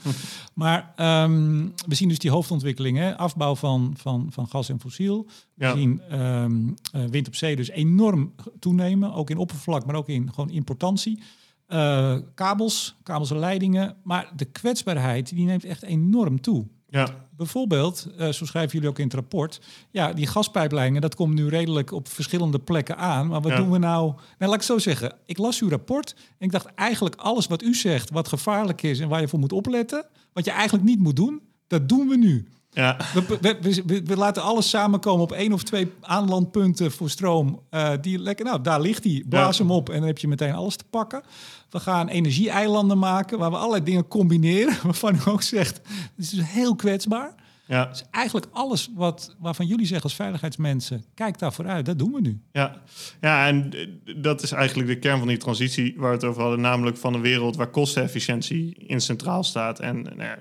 maar um, we zien dus die hoofdontwikkelingen, afbouw van, van, van gas en fossiel. We zien um, wind op zee dus enorm toenemen, ook in oppervlak, maar ook in gewoon importantie. Uh, kabels, kabels en leidingen. Maar de kwetsbaarheid die neemt echt enorm toe. Ja. Bijvoorbeeld, uh, zo schrijven jullie ook in het rapport, ja, die gaspijpleidingen, dat komt nu redelijk op verschillende plekken aan. Maar wat doen we nou? Nou, laat ik zo zeggen. Ik las uw rapport en ik dacht eigenlijk alles wat u zegt, wat gevaarlijk is en waar je voor moet opletten, wat je eigenlijk niet moet doen, dat doen we nu. Ja. We, we, we, laten alles samenkomen op één of twee aanlandpunten voor stroom. Uh, die lekker, nou, daar ligt die. Blaas hem op en dan heb je meteen alles te pakken. We gaan energieeilanden maken waar we allerlei dingen combineren. <laughs> Waarvan u ook zegt, het is dus heel kwetsbaar. Ja. Dus eigenlijk alles wat, waarvan jullie zeggen als veiligheidsmensen, kijk daar vooruit, dat doen we nu. Ja. ja, en dat is eigenlijk de kern van die transitie waar we het over hadden, namelijk van een wereld waar kostenefficiëntie in centraal staat. En nou,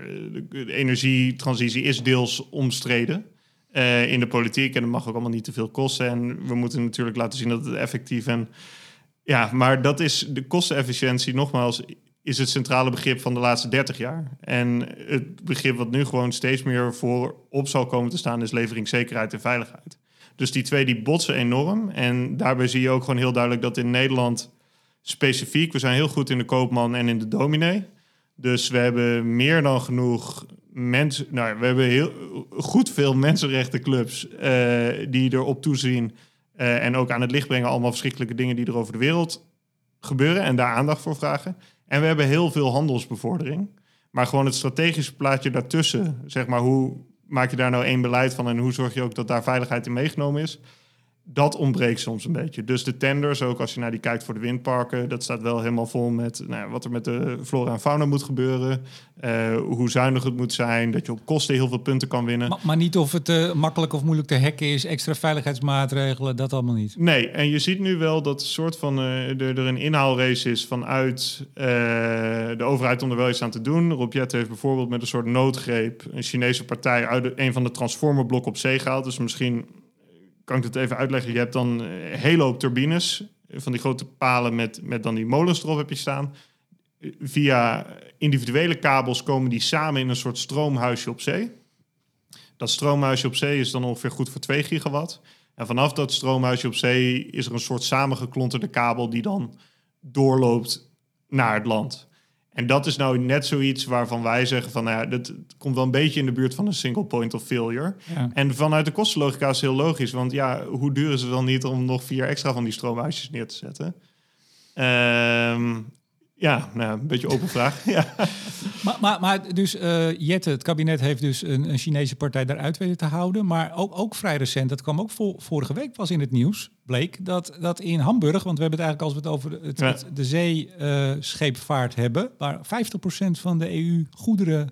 de, energietransitie is deels omstreden. Uh, in de politiek en dat mag ook allemaal niet te veel kosten. En we moeten natuurlijk laten zien dat het effectief en ja, maar dat is de kostenefficiëntie, nogmaals, is het centrale begrip van de laatste 30 jaar. En het begrip wat nu gewoon steeds meer voor op zal komen te staan, is leveringszekerheid en veiligheid. Dus die twee die botsen enorm. En daarbij zie je ook gewoon heel duidelijk dat in Nederland specifiek, we zijn heel goed in de koopman en in de dominee. Dus we hebben meer dan genoeg mensen. Nou, we hebben heel goed veel mensenrechtenclubs uh, die erop toezien uh, en ook aan het licht brengen allemaal verschrikkelijke dingen die er over de wereld gebeuren en daar aandacht voor vragen. En we hebben heel veel handelsbevordering. Maar gewoon het strategische plaatje daartussen, zeg maar, hoe maak je daar nou één beleid van en hoe zorg je ook dat daar veiligheid in meegenomen is? Dat ontbreekt soms een beetje. Dus de tenders, ook als je naar die kijkt voor de windparken, dat staat wel helemaal vol met nou, wat er met de flora en fauna moet gebeuren. Uh, hoe zuinig het moet zijn, dat je op kosten heel veel punten kan winnen. Maar, maar niet of het uh, makkelijk of moeilijk te hacken is, extra veiligheidsmaatregelen, dat allemaal niet. Nee, en je ziet nu wel dat een soort van uh, er, er, een inhaalrace is vanuit de overheid om er wel iets aan te doen. Rob Jet heeft bijvoorbeeld met een soort noodgreep een Chinese partij uit de, een van de transformerblokken op zee gehaald. Dus misschien kan ik het even uitleggen. Je hebt dan een hele hoop turbines van die grote palen met, met dan die molens erop heb je staan. Via individuele kabels komen die samen in een soort stroomhuisje op zee. Dat stroomhuisje op zee is dan ongeveer goed voor 2 gigawatt. En vanaf dat stroomhuisje op zee is er een soort samengeklonterde kabel die dan doorloopt naar het land. En dat is nou net zoiets waarvan wij zeggen van, nou ja, dat komt wel een beetje in de buurt van een single point of failure. En vanuit de kostenlogica is heel logisch, want ja, hoe duur is het dan niet om nog vier extra van die stroomhuisjes neer te zetten? Um, ja, nou, een beetje open vraag. <laughs> ja. maar, maar, maar dus uh, Jette, het kabinet heeft dus een, een, Chinese partij daaruit weten te houden. Maar ook, ook vrij recent, dat kwam ook vorige week pas in het nieuws, bleek dat, dat in Hamburg, want we hebben het eigenlijk als we het over het, het, de zeescheepvaart uh, hebben, waar 50% van de EU goederen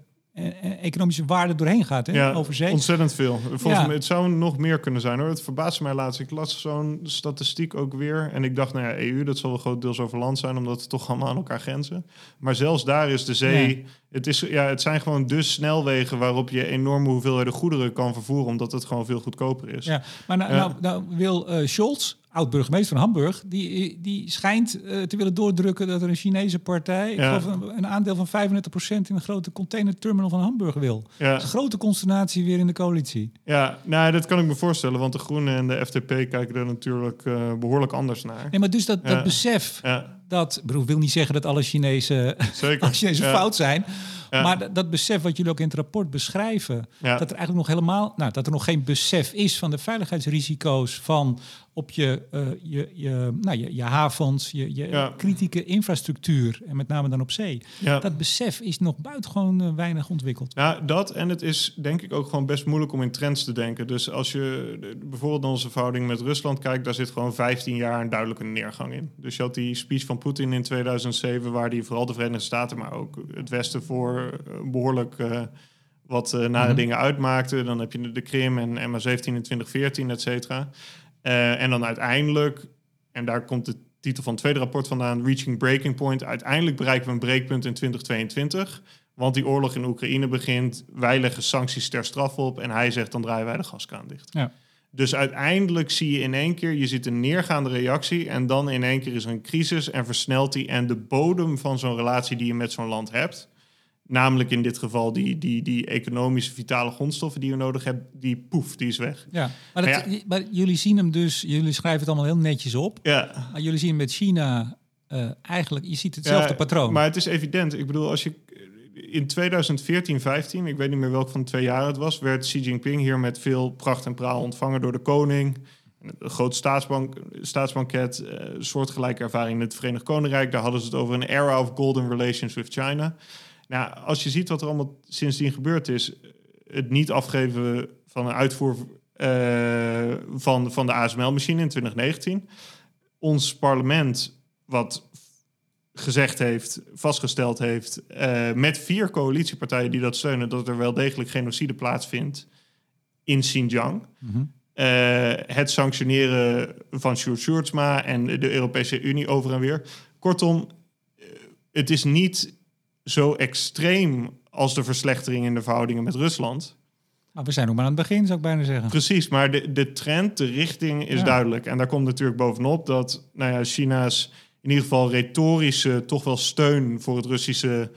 economische waarde doorheen gaat hè, Ja, over zee. ontzettend veel. Volgens Ja. mij, het zou nog meer kunnen zijn hoor. Het verbaasde mij laatst. Ik las zo'n statistiek ook weer. En ik dacht, nou ja, EU, dat zal wel grotendeels over land zijn, omdat het toch allemaal aan elkaar grenzen. Maar zelfs daar is de zee. Het, is, ja, het zijn gewoon de snelwegen waarop je enorme hoeveelheden goederen kan vervoeren, omdat het gewoon veel goedkoper is. Ja, maar nou, Ja. nou, nou wil eh, Scholz, oud-burgemeester van Hamburg, die, die schijnt eh, te willen doordrukken dat er een Chinese partij ik Ja. geloof een, een aandeel van 35% in een grote containerterminal van Hamburg wil. Ja. Grote consternatie weer in de coalitie. Ja, nou, dat kan ik me voorstellen, want de Groenen en de FDP kijken er natuurlijk eh, behoorlijk anders naar. Nee, maar dus dat, Ja. dat besef, dat, ik bedoel, wil niet zeggen dat alle Chinese, zeker. <laughs> alle fout zijn, Ja. maar dat, besef wat jullie ook in het rapport beschrijven, Ja. dat er eigenlijk nog helemaal, nou, dat er nog geen besef is van de veiligheidsrisico's van op je, eh, je, je, nou, je, je havens, je, je Ja. kritieke infrastructuur en met name dan op zee. Ja. Dat besef is nog buitengewoon eh, weinig ontwikkeld. Nou, dat en het is denk ik ook gewoon best moeilijk om in trends te denken. Dus als je de- bijvoorbeeld naar onze verhouding met Rusland kijkt, daar zit gewoon 15 jaar een duidelijke neergang in. Dus je had die speech van Poetin in 2007, waar die vooral de Verenigde Staten, maar ook het Westen voor eh, behoorlijk eh, wat eh, nare Mhm. dingen uitmaakte. Dan heb je de- Krim en MH17 in 2014, et cetera. En dan uiteindelijk, en daar komt de titel van het tweede rapport vandaan, Reaching Breaking Point. Uiteindelijk bereiken we een breekpunt in 2022. Want die oorlog in Oekraïne begint. Wij leggen sancties ter straf op. En hij zegt dan draaien wij de gaskraan dicht. Ja. Dus uiteindelijk zie je in één keer, je ziet een neergaande reactie. En dan in één keer is er een crisis en versnelt die. En de bodem van zo'n relatie die je met zo'n land hebt. Namelijk in dit geval die, die, die economische vitale grondstoffen die je nodig hebt. Die poef, die is weg. Ja, maar, dat, Ja. maar jullie zien hem dus, jullie schrijven het allemaal heel netjes op. Ja, Maar jullie zien met China eh, eigenlijk, je ziet hetzelfde Ja, patroon. Maar het is evident. Ik bedoel, als je in 2014, 15, ik weet niet meer welk van de twee jaar het was, werd Xi Jinping hier met veel pracht en praal ontvangen door de koning. Een groot staatsbank, staatsbanket, eh, soortgelijke ervaring in het Verenigd Koninkrijk. Daar hadden ze het over een era of golden relations with China. Nou, als je ziet wat er allemaal sindsdien gebeurd is, het niet afgeven van een uitvoer eh, van, van de ASML-machine in 2019. Ons parlement, wat gezegd heeft, vastgesteld heeft, eh, met vier coalitiepartijen die dat steunen, dat er wel degelijk genocide plaatsvindt in Xinjiang. Mhm. Eh, het sanctioneren van Sjoerd Sjoerdsma en de Europese Unie over en weer. Kortom, het is niet zo extreem als de verslechtering in de verhoudingen met Rusland. Maar we zijn nog maar aan het begin, zou ik bijna zeggen. Precies, maar de, de trend, de richting is Ja. duidelijk. En daar komt natuurlijk bovenop dat nou ja, China's in ieder geval retorische toch wel steun voor het Russische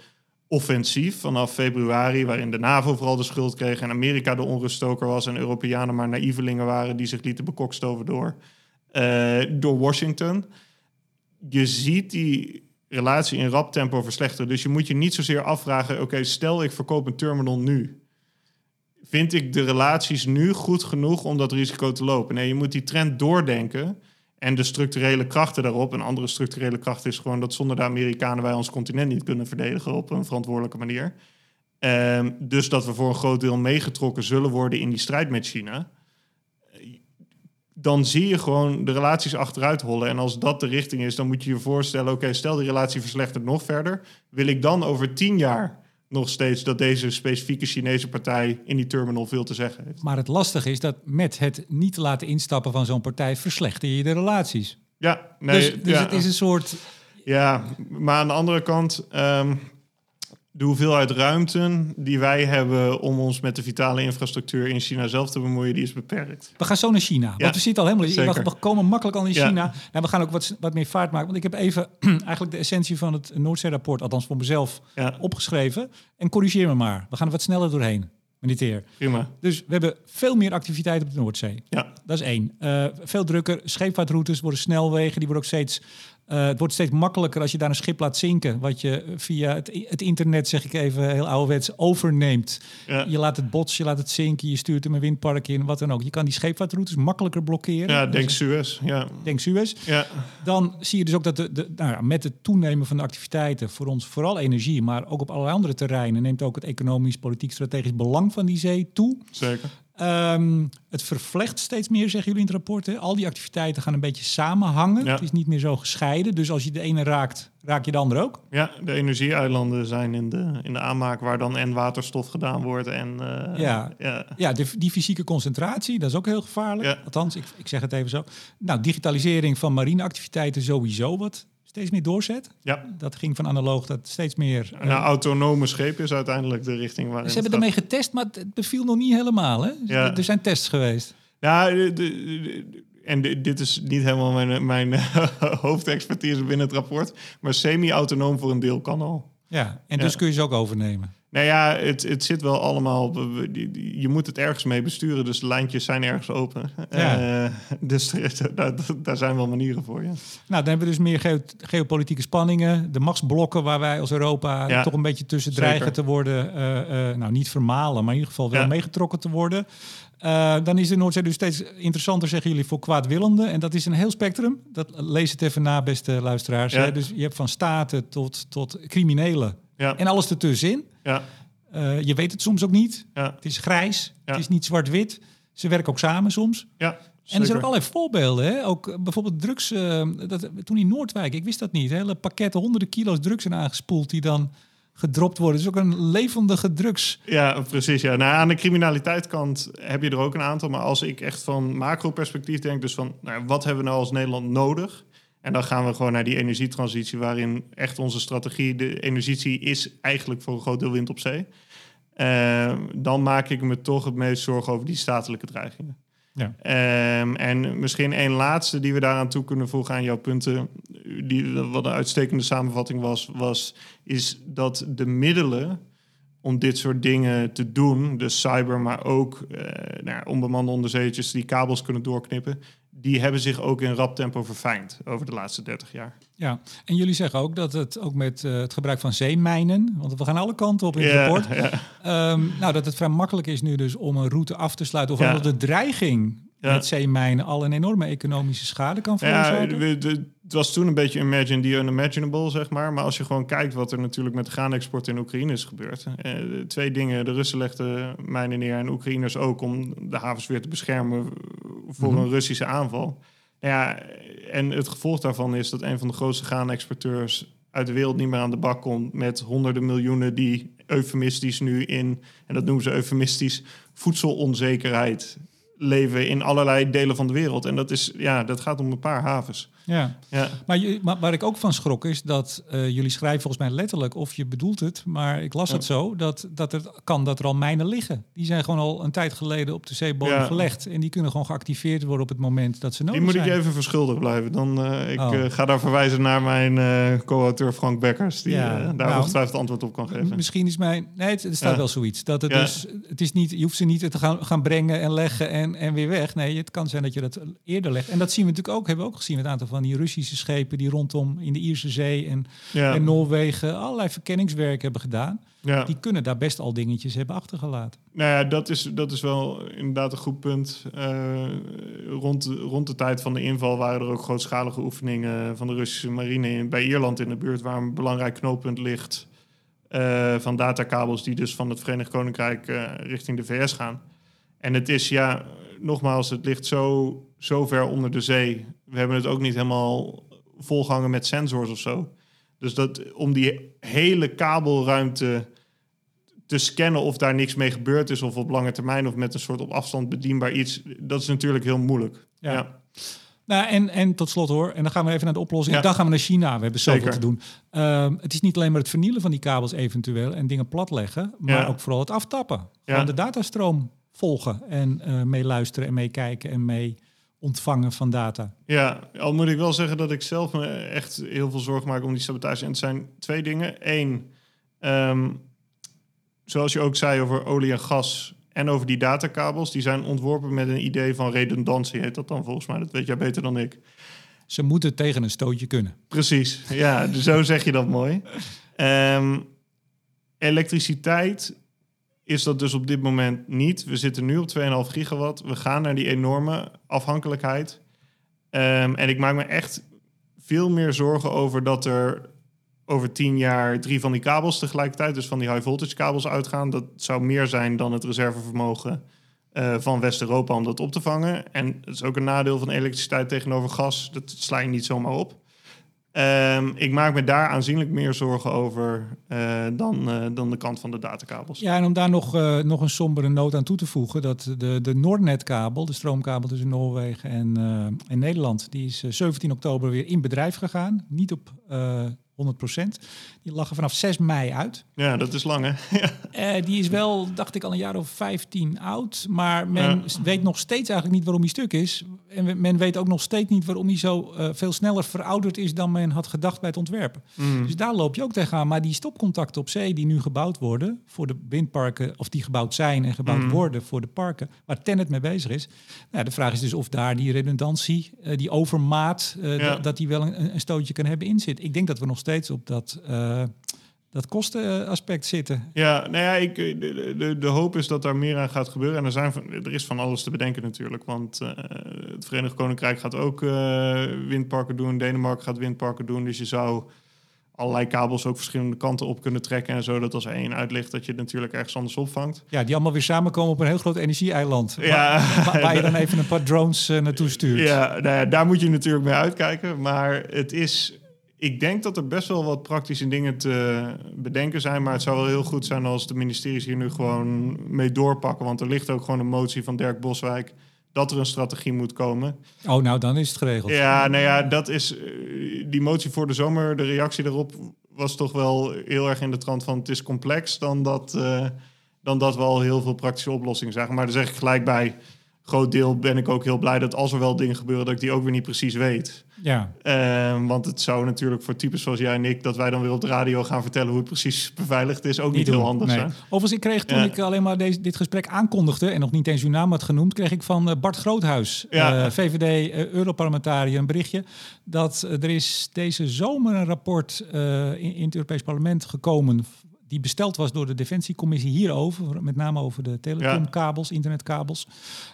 offensief vanaf februari, waarin de NAVO vooral de schuld kreeg en Amerika de onruststoker was en Europeanen maar naïvelingen waren die zich lieten bekokstoven door, eh, door Washington. Je ziet die relatie in rap tempo verslechteren. Dus je moet je niet zozeer afvragen, oké, stel ik verkoop een terminal nu vind ik de relaties nu goed genoeg om dat risico te lopen? Nee, je moet die trend doordenken en de structurele krachten daarop. Een andere structurele kracht is gewoon dat zonder de Amerikanen wij ons continent niet kunnen verdedigen op een verantwoordelijke manier. Ehm, dus dat we voor een groot deel meegetrokken zullen worden in die strijd met China. Dan zie je gewoon de relaties achteruit hollen. En als dat de richting is, dan moet je je voorstellen: oké, stel die relatie verslechtert nog verder. Wil ik dan over tien jaar nog steeds dat deze specifieke Chinese partij in die terminal veel te zeggen heeft? Maar het lastige is dat met het niet te laten instappen van zo'n partij verslechter je de relaties. Ja, nee, dus dus ja, het is een soort... ja, maar aan de andere kant, ehm, de hoeveelheid ruimte die wij hebben om ons met de vitale infrastructuur in China zelf te bemoeien, die is beperkt. We gaan zo naar China. Want we zitten al helemaal... zeker. We komen makkelijk al in Ja. China. Nou, we gaan ook wat, wat meer vaart maken. Want ik heb even <clears throat> eigenlijk de essentie van het Noordzee-rapport... althans voor mezelf, Ja, opgeschreven. En corrigeer me maar. We gaan er wat sneller doorheen, Teer. prima. Dus we hebben veel meer activiteit op de Noordzee. Ja, Dat is één. Eh, veel drukker. Scheepvaartroutes worden snelwegen. Die worden ook steeds. Eh, het wordt steeds makkelijker als je daar een schip laat zinken. Wat je via het, het internet, zeg ik even heel ouderwets, overneemt. ja. Je laat het botsen, je laat het zinken. Je stuurt hem een windpark in, wat dan ook. Je kan die scheepvaartroutes makkelijker blokkeren. ja denk Suez. Ja, denk Suez. ja, Dan zie je dus ook dat de, de, nou ja, met het toenemen van de activiteiten voor ons, vooral energie, maar ook op allerlei andere terreinen, neemt ook het economisch, politiek, strategisch belang van die zee toe. zeker. Ehm, het vervlecht steeds meer, zeggen jullie in het rapport. Hè? Al die activiteiten gaan een beetje samenhangen. Ja. Het is niet meer zo gescheiden. Dus als je de ene raakt, raak je de ander ook. Ja, de energieeilanden zijn in de, in de aanmaak waar dan en waterstof gedaan wordt. En, eh, Ja. ja. Ja, de, die fysieke concentratie, dat is ook heel gevaarlijk. Ja. Althans, ik, ik zeg het even zo. Nou, digitalisering van marineactiviteiten sowieso wat steeds meer doorzet. ja. Dat ging van analoog dat steeds meer... eh, Nou, autonome schepen is uiteindelijk de richting waarin ze hebben ermee getest, maar het beviel nog niet helemaal. Hè? Ja. Er zijn tests geweest. Ja, de- de- de- en dit is niet helemaal mijn, mijn <laughs> hoofdexpertise binnen het rapport. Maar semi-autonoom voor een deel kan al. Ja, en Ja. dus kun je ze ook overnemen. Nou ja, het, het zit wel allemaal. Je moet het ergens mee besturen, dus de lijntjes zijn ergens open. Ja. Eh, dus <laughs> daar, daar zijn wel manieren voor. Ja. Nou, dan hebben we dus meer geo- geopolitieke spanningen. De machtsblokken waar wij als Europa Ja, toch een beetje tussen zeker. dreigen te worden. eh, eh, nou, niet vermalen, maar in ieder geval wel Ja. meegetrokken te worden. Dan is de Noordzee dus steeds interessanter, zeggen jullie, voor kwaadwillenden. En dat is een heel spectrum. Dat, lees het even na, beste luisteraars. Ja. hè. Dus je hebt van staten tot, tot criminelen Ja, en alles ertussenin. ja, Eh, je weet het soms ook niet. ja, Het is grijs, het is niet zwart-wit. Ze werken ook samen soms. ja. En er zijn ook allerlei voorbeelden. Hè? Ook eh, bijvoorbeeld drugs. eh, dat, toen in Noordwijk, ik wist dat niet. Hele pakketten, honderden kilo's drugs zijn aangespoeld die dan gedropt worden. Is ook een levendige drugs. Ja, precies. Ja. Nou, aan de criminaliteitkant heb je er ook een aantal. Maar als ik echt van macro-perspectief denk, dus van nou, wat hebben we nou als Nederland nodig? En dan gaan we gewoon naar die energietransitie, waarin echt onze strategie, de energie is eigenlijk voor een groot deel wind op zee. Eh, dan maak ik me toch het meest zorgen over die statelijke dreigingen. Ja. Ehm, en misschien één laatste die we daaraan toe kunnen voegen aan jouw punten, die wat een uitstekende samenvatting was, was is dat de middelen om dit soort dingen te doen, dus cyber, maar ook eh nou, onbemande onderzeetjes die kabels kunnen doorknippen, die hebben zich ook in rap tempo verfijnd over de laatste 30 jaar. Ja, en jullie zeggen ook dat het ook met eh, het gebruik van zeemijnen, want we gaan alle kanten op in het Ja, rapport, ja. Ehm, nou, dat het vrij makkelijk is nu dus om een route af te sluiten. Of Ja. dat de dreiging Ja. met zeemijnen al een enorme economische schade kan Ja, veroorzaken. de- het was toen een beetje imagine the unimaginable, zeg maar. Maar als je gewoon kijkt wat er natuurlijk met de graanexport in Oekraïne is gebeurd. Eh, twee dingen, de Russen legden mijnen neer en Oekraïners ook... om de havens weer te beschermen voor Mhm. een Russische aanval. Ja, en het gevolg daarvan is dat een van de grootste graanexporteurs uit de wereld niet meer aan de bak komt... met honderden miljoenen die eufemistisch nu in, en dat noemen ze eufemistisch, voedselonzekerheid leven in allerlei delen van de wereld. En dat, is, ja, dat gaat om een paar havens. Ja. Ja, Maar, je, maar waar ik ook van schrok is dat eh, jullie schrijven volgens mij letterlijk, of je bedoelt het, maar ik las Ja. het zo, dat, dat het kan dat er al mijnen liggen. Die zijn gewoon al een tijd geleden op de zeebodem Ja. gelegd. En die kunnen gewoon geactiveerd worden op het moment dat ze nodig die moet zijn. ik even verschuldigd blijven. Dan, eh, ik Oh. eh, ga daar verwijzen naar mijn co-auteur Frank Bekkers... die daar nou, ongetwijfeld antwoord op kan geven. Misschien is mijn. Nee, het, er staat wel zoiets. Dat het dus. Het is niet. Je hoeft ze niet te gaan, gaan brengen en leggen en, en weer weg. Nee, het kan zijn dat je dat eerder legt. En dat zien we natuurlijk ook. Hebben we ook gezien. Het aantal van die Russische schepen die rondom in de Ierse Zee en, Ja, en Noorwegen allerlei verkenningswerk hebben gedaan. ja. Die kunnen daar best al dingetjes hebben achtergelaten. Nou ja, dat is, dat is wel inderdaad een goed punt. Eh, rond, de- rond de tijd van de inval waren er ook grootschalige oefeningen van de Russische marine in, bij Ierland in de buurt, waar een belangrijk knooppunt ligt eh, van datakabels die dus van het Verenigd Koninkrijk eh, richting de VS gaan. En het is, ja, nogmaals, het ligt zo, zo ver onder de zee. We hebben het ook niet helemaal volgehangen met sensors of zo. Dus dat, om die hele kabelruimte te scannen of daar niks mee gebeurd is... of op lange termijn of met een soort op afstand bedienbaar iets... dat is natuurlijk heel moeilijk. Ja. Ja, Nou, en, en tot slot hoor, en dan gaan we even naar de oplossing. Ja. Dan gaan we naar China. We hebben zoveel Zeker. te doen. Ehm, het is niet alleen maar het vernielen van die kabels eventueel en dingen platleggen, maar Ja. ook vooral het aftappen. Ja. Gewoon de datastroom volgen en eh meeluisteren en meekijken en mee ontvangen van data. Ja, al moet ik wel zeggen dat ik zelf me echt heel veel zorgen maak om die sabotage. En het zijn twee dingen. Eén, ehm, zoals je ook zei over olie en gas en over die datakabels... die zijn ontworpen met een idee van redundantie, heet dat dan volgens mij. Dat weet jij beter dan ik. Ze moeten tegen een stootje kunnen. Precies, ja, dus zo zeg je dat mooi. Ehm, elektriciteit is dat dus op dit moment niet. We zitten nu op 2,5 gigawatt. We gaan naar die enorme afhankelijkheid. Ehm, en ik maak me echt veel meer zorgen over dat er over tien jaar drie van die kabels tegelijkertijd, dus van die high voltage kabels uitgaan. Dat zou meer zijn dan het reservevermogen eh, van West-Europa om dat op te vangen. En het is ook een nadeel van elektriciteit tegenover gas. Dat sla je niet zomaar op. Ehm, ik maak me daar aanzienlijk meer zorgen over uh, dan, uh, dan de kant van de datakabels. Ja, en om daar nog, uh, nog een sombere noot aan toe te voegen, dat de, de Noordnetkabel, de stroomkabel tussen Noorwegen en, en Nederland, die is 17 oktober weer in bedrijf gegaan. Niet op 100 Die lag er vanaf 6 mei uit. Ja, dat is lang hè? <laughs> uh, die is wel, dacht ik, al een jaar of 15 oud. Maar men ja. weet nog steeds eigenlijk niet waarom hij stuk is. En men weet ook nog steeds niet waarom hij zo uh, veel sneller verouderd is dan men had gedacht bij het ontwerpen. Mm. Dus daar loop je ook tegenaan. Maar die stopcontacten op zee die nu gebouwd worden voor de windparken, of die gebouwd zijn en gebouwd mm. worden voor de parken, waar Tennet mee bezig is. Nou, de vraag is dus of daar die redundantie, uh, die overmaat, ja. dat die wel een, een stootje kan hebben in zit. Ik denk dat we nog steeds op dat, uh, dat kostenaspect zitten. Ja, nou ja, ik, de, de, de, hoop is dat daar meer aan gaat gebeuren. En er, zijn, er is van alles te bedenken natuurlijk. Want uh, het Verenigd Koninkrijk gaat ook uh, windparken doen. Denemarken gaat windparken doen. Dus je zou allerlei kabels ook verschillende kanten op kunnen trekken en zo. Dat als één uitlicht, dat je het natuurlijk ergens anders opvangt. Ja, die allemaal weer samenkomen op een heel groot energie-eiland. Ja. Waar, waar, je dan even een paar drones uh, naartoe stuurt. Ja, nou ja, daar moet je natuurlijk mee uitkijken. Maar het is ik denk dat er best wel wat praktische dingen te bedenken zijn. Maar het zou wel heel goed zijn als de ministeries hier nu gewoon mee doorpakken. Want er ligt ook gewoon een motie van Dirk Boswijk dat er een strategie moet komen. Oh, nou dan is het geregeld. Ja, nou ja, dat is die motie voor de zomer. De reactie daarop was toch wel heel erg in de trant van het is complex dan dat, uh, dan dat we al heel veel praktische oplossingen zagen. Maar daar zeg ik gelijk bij groot deel ben ik ook heel blij dat als er wel dingen gebeuren, dat ik die ook weer niet precies weet. Ja. Uh, want het zou natuurlijk voor types zoals jij en ik, dat wij dan weer op de radio gaan vertellen hoe het precies beveiligd is, ook niet, niet heel handig. Nee. Overigens, ik kreeg toen ja. ik alleen maar deze, dit gesprek aankondigde en nog niet eens uw naam had genoemd, kreeg ik van uh, Bart Groothuis, ja. uh, VVD Europarlementariër, een berichtje dat er is deze zomer een rapport in, in het Europees Parlement gekomen die besteld was door de Defensiecommissie hierover, met name over de telecomkabels, ja. internetkabels.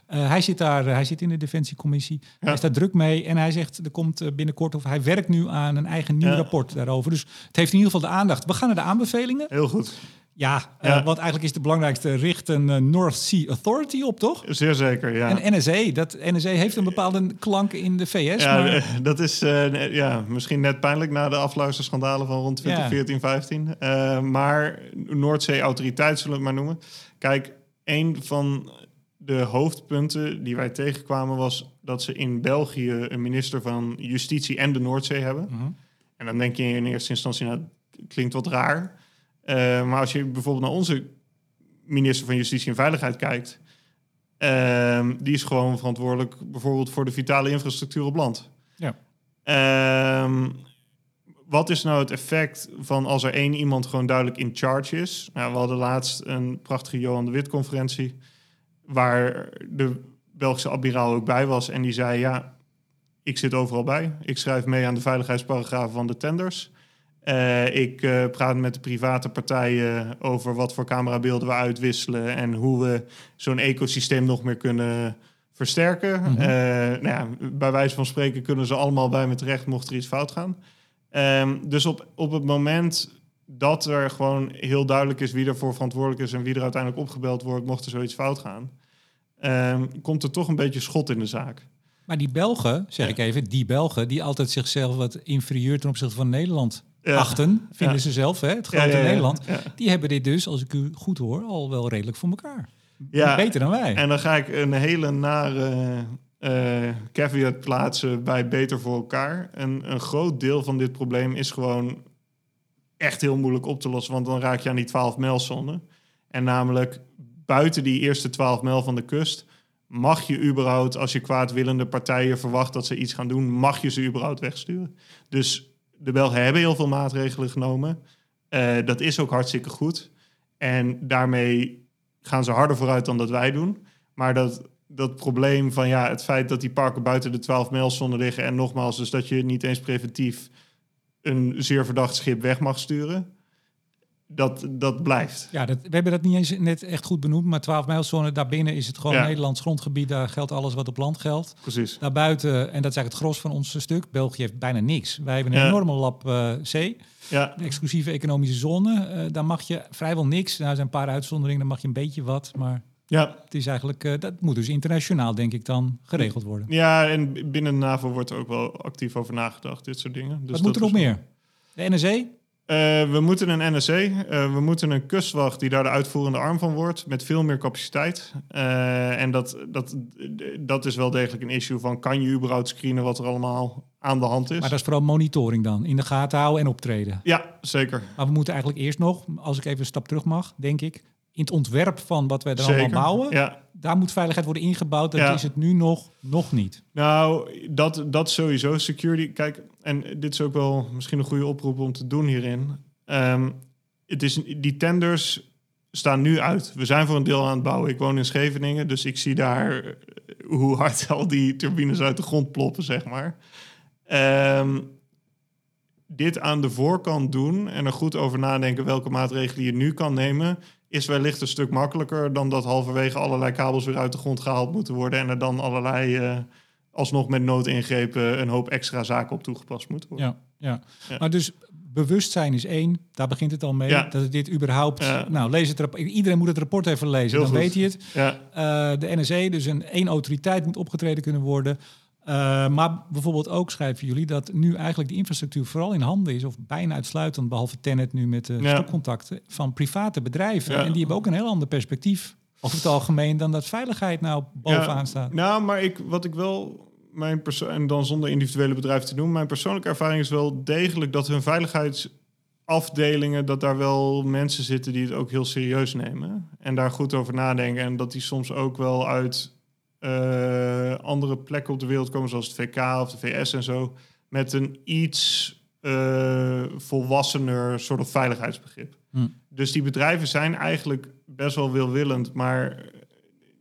Uh, hij zit daar, uh, hij zit in de Defensiecommissie. Ja. Hij is daar druk mee en hij zegt er komt uh, binnenkort of hij werkt nu aan een eigen nieuw ja. rapport daarover. Dus het heeft in ieder geval de aandacht. We gaan naar de aanbevelingen. Heel goed. Ja, ja. Uh, wat eigenlijk is de belangrijkste, richt een uh, North Sea Authority op, toch? Zeer zeker, ja. En NSA, dat NSA heeft een bepaalde klank in de VS. Ja, maar... dat is uh, ja, misschien net pijnlijk na de afluisterschandalen van rond 2014, ja. 15. maar Noordzee Autoriteit zullen we het maar noemen. Kijk, een van de hoofdpunten die wij tegenkwamen was dat ze in België een minister van Justitie en de Noordzee hebben. -huh. En dan denk je in eerste instantie, nou, klinkt wat raar. Uh, maar als je bijvoorbeeld naar onze minister van Justitie en Veiligheid kijkt, uh, die is gewoon verantwoordelijk bijvoorbeeld voor de vitale infrastructuur op land. Ja. Uh, wat is nou het effect van als er één iemand gewoon duidelijk in charge is? Nou, we hadden laatst een prachtige Johan de Wit-conferentie, waar de Belgische admiraal ook bij was. En die zei, ja, ik zit overal bij. Ik schrijf mee aan de veiligheidsparagrafen van de tenders. Uh, ik uh, praat met de private partijen over wat voor camerabeelden we uitwisselen en hoe we zo'n ecosysteem nog meer kunnen versterken. Mm -hmm. uh, nou ja, bij wijze van spreken kunnen ze allemaal bij me terecht mocht er iets fout gaan. Um, dus op, op het moment dat er gewoon heel duidelijk is wie ervoor verantwoordelijk is en wie er uiteindelijk opgebeld wordt, mocht er zoiets fout gaan, um, komt er toch een beetje schot in de zaak. Maar die Belgen, zeg ja. ik even, die Belgen die altijd zichzelf wat inferieur ten opzichte van Nederland. Achten, vinden ze zelf, hè, het grote Nederland. Die hebben dit dus, als ik u goed hoor, al wel redelijk voor elkaar. Ja, Beter dan wij. En dan ga ik een hele nare uh, caveat plaatsen bij Beter voor elkaar. En een groot deel van dit probleem is gewoon echt heel moeilijk op te lossen, want dan raak je aan die 12 mijlzone. En namelijk buiten die eerste 12 mijl van de kust mag je überhaupt, als je kwaadwillende partijen verwacht dat ze iets gaan doen, mag je ze überhaupt wegsturen. Dus de Belgen hebben heel veel maatregelen genomen. Uh, dat is ook hartstikke goed. En daarmee gaan ze harder vooruit dan dat wij doen. Maar dat, dat probleem van ja, het feit dat die parken buiten de 12 mijlzone liggen... en nogmaals, dus dat je niet eens preventief een zeer verdacht schip weg mag sturen... Dat, dat blijft. Ja, dat, we hebben dat niet eens net echt goed benoemd, maar 12 mijlzone daarbinnen is het gewoon ja. Nederlands grondgebied. Daar geldt alles wat op land geldt. Precies. Daarbuiten, en dat is eigenlijk het gros van ons stuk, België heeft bijna niks. Wij hebben een ja. enorme lab uh, zee. Ja. De exclusieve economische zone, uh, daar mag je vrijwel niks. Nou, er zijn een paar uitzonderingen, dan mag je een beetje wat, maar Ja. Het is eigenlijk, uh, dat moet dus internationaal, denk ik, dan geregeld worden. Ja, en binnen NAVO wordt er ook wel actief over nagedacht, dit soort dingen. Dus Wat moet er nog meer? De NSE? Uh, we moeten een NSC, uh, we moeten een kustwacht die daar de uitvoerende arm van wordt, met veel meer capaciteit. Uh, en dat, dat, dat is wel degelijk een issue van, kan je überhaupt screenen wat er allemaal aan de hand is? Maar dat is vooral monitoring dan, in de gaten houden en optreden. Ja, zeker. Maar we moeten eigenlijk eerst nog, als ik even een stap terug mag, denk ik, in het ontwerp van wat wij er allemaal bouwen, ja. daar moet veiligheid worden ingebouwd. Dat is het nu nog, nog niet. Nou, dat, dat sowieso. Security, kijk, en dit is ook wel misschien een goede oproep om te doen hierin. Um, het is, die tenders staan nu uit. We zijn voor een deel aan het bouwen. Ik woon in Scheveningen, dus ik zie daar eh, hoe hard <laughs> al die turbines uit de grond ploppen, zeg maar. Um, dit aan de voorkant doen en er goed over nadenken welke maatregelen je nu kan nemen, is wellicht een stuk makkelijker dan dat halverwege allerlei kabels weer uit de grond gehaald moeten worden en er dan allerlei uh, alsnog met noodingrepen een hoop extra zaken op toegepast moeten worden. Ja, ja. ja. maar dus bewustzijn is één, daar begint het al mee. Ja. Dat het dit überhaupt. Ja. Nou, lees het rapport. Iedereen moet het rapport even lezen, dan weet hij het. Ja. Uh, de NSE, dus een één autoriteit moet opgetreden kunnen worden. Uh, maar bijvoorbeeld ook schrijven jullie dat nu eigenlijk de infrastructuur vooral in handen is, of bijna uitsluitend, behalve Tenet nu met de ja. van private bedrijven. Ja. En die hebben ook een heel ander perspectief over het algemeen dan dat veiligheid nou bovenaan ja. staat. Nou, maar ik, wat ik wel mijn persoon en dan zonder individuele bedrijven te doen, mijn persoonlijke ervaring is wel degelijk dat hun veiligheidsafdelingen, dat daar wel mensen zitten die het ook heel serieus nemen en daar goed over nadenken en dat die soms ook wel uit andere plekken op de wereld komen, zoals het VK of de VS en zo, met een iets uh, volwassener soort of veiligheidsbegrip. Hm. Dus die bedrijven zijn eigenlijk best wel wilwillend, maar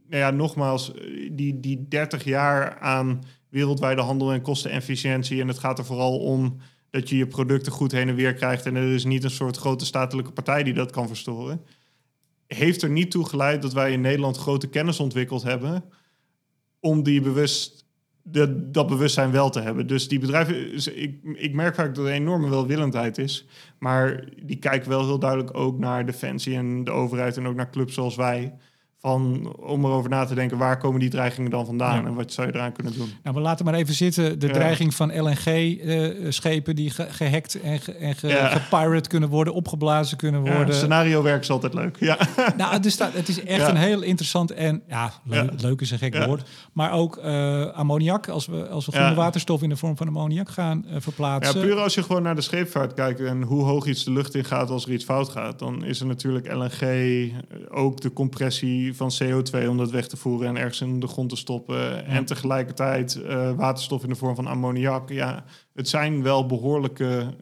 nou ja, nogmaals, die, die 30 jaar aan wereldwijde handel en kostenefficiëntie. En het gaat er vooral om dat je je producten goed heen en weer krijgt. En er is niet een soort grote statelijke partij die dat kan verstoren. Heeft er niet toe geleid dat wij in Nederland grote kennis ontwikkeld hebben. Om die bewust, dat bewustzijn wel te hebben. Dus die bedrijven, ik, ik merk vaak dat er enorme welwillendheid is. Maar die kijken wel heel duidelijk ook naar Defensie en de overheid. en ook naar clubs zoals wij van, om erover na te denken, waar komen die dreigingen dan vandaan en wat zou je eraan kunnen doen? Nou, we laten maar even zitten. De dreiging van LNG-schepen uh, die ge gehackt en, ge en ge ja. gepirate kunnen worden, opgeblazen kunnen worden. scenario werk is altijd leuk. Ja. <laughs> Nou, dus dat, het is echt een heel interessant en ja, le leuk is een gek woord, maar ook uh, ammoniak. Als we, als we groene waterstof in de vorm van ammoniak gaan uh, verplaatsen. Ja, puur als je gewoon naar de scheepvaart kijkt en hoe hoog iets de lucht in gaat als er iets fout gaat, dan is er natuurlijk LNG, ook de compressie van CO2 om dat weg te voeren en ergens in de grond te stoppen. En tegelijkertijd uh, waterstof in de vorm van ammoniak. Ja, het zijn wel behoorlijke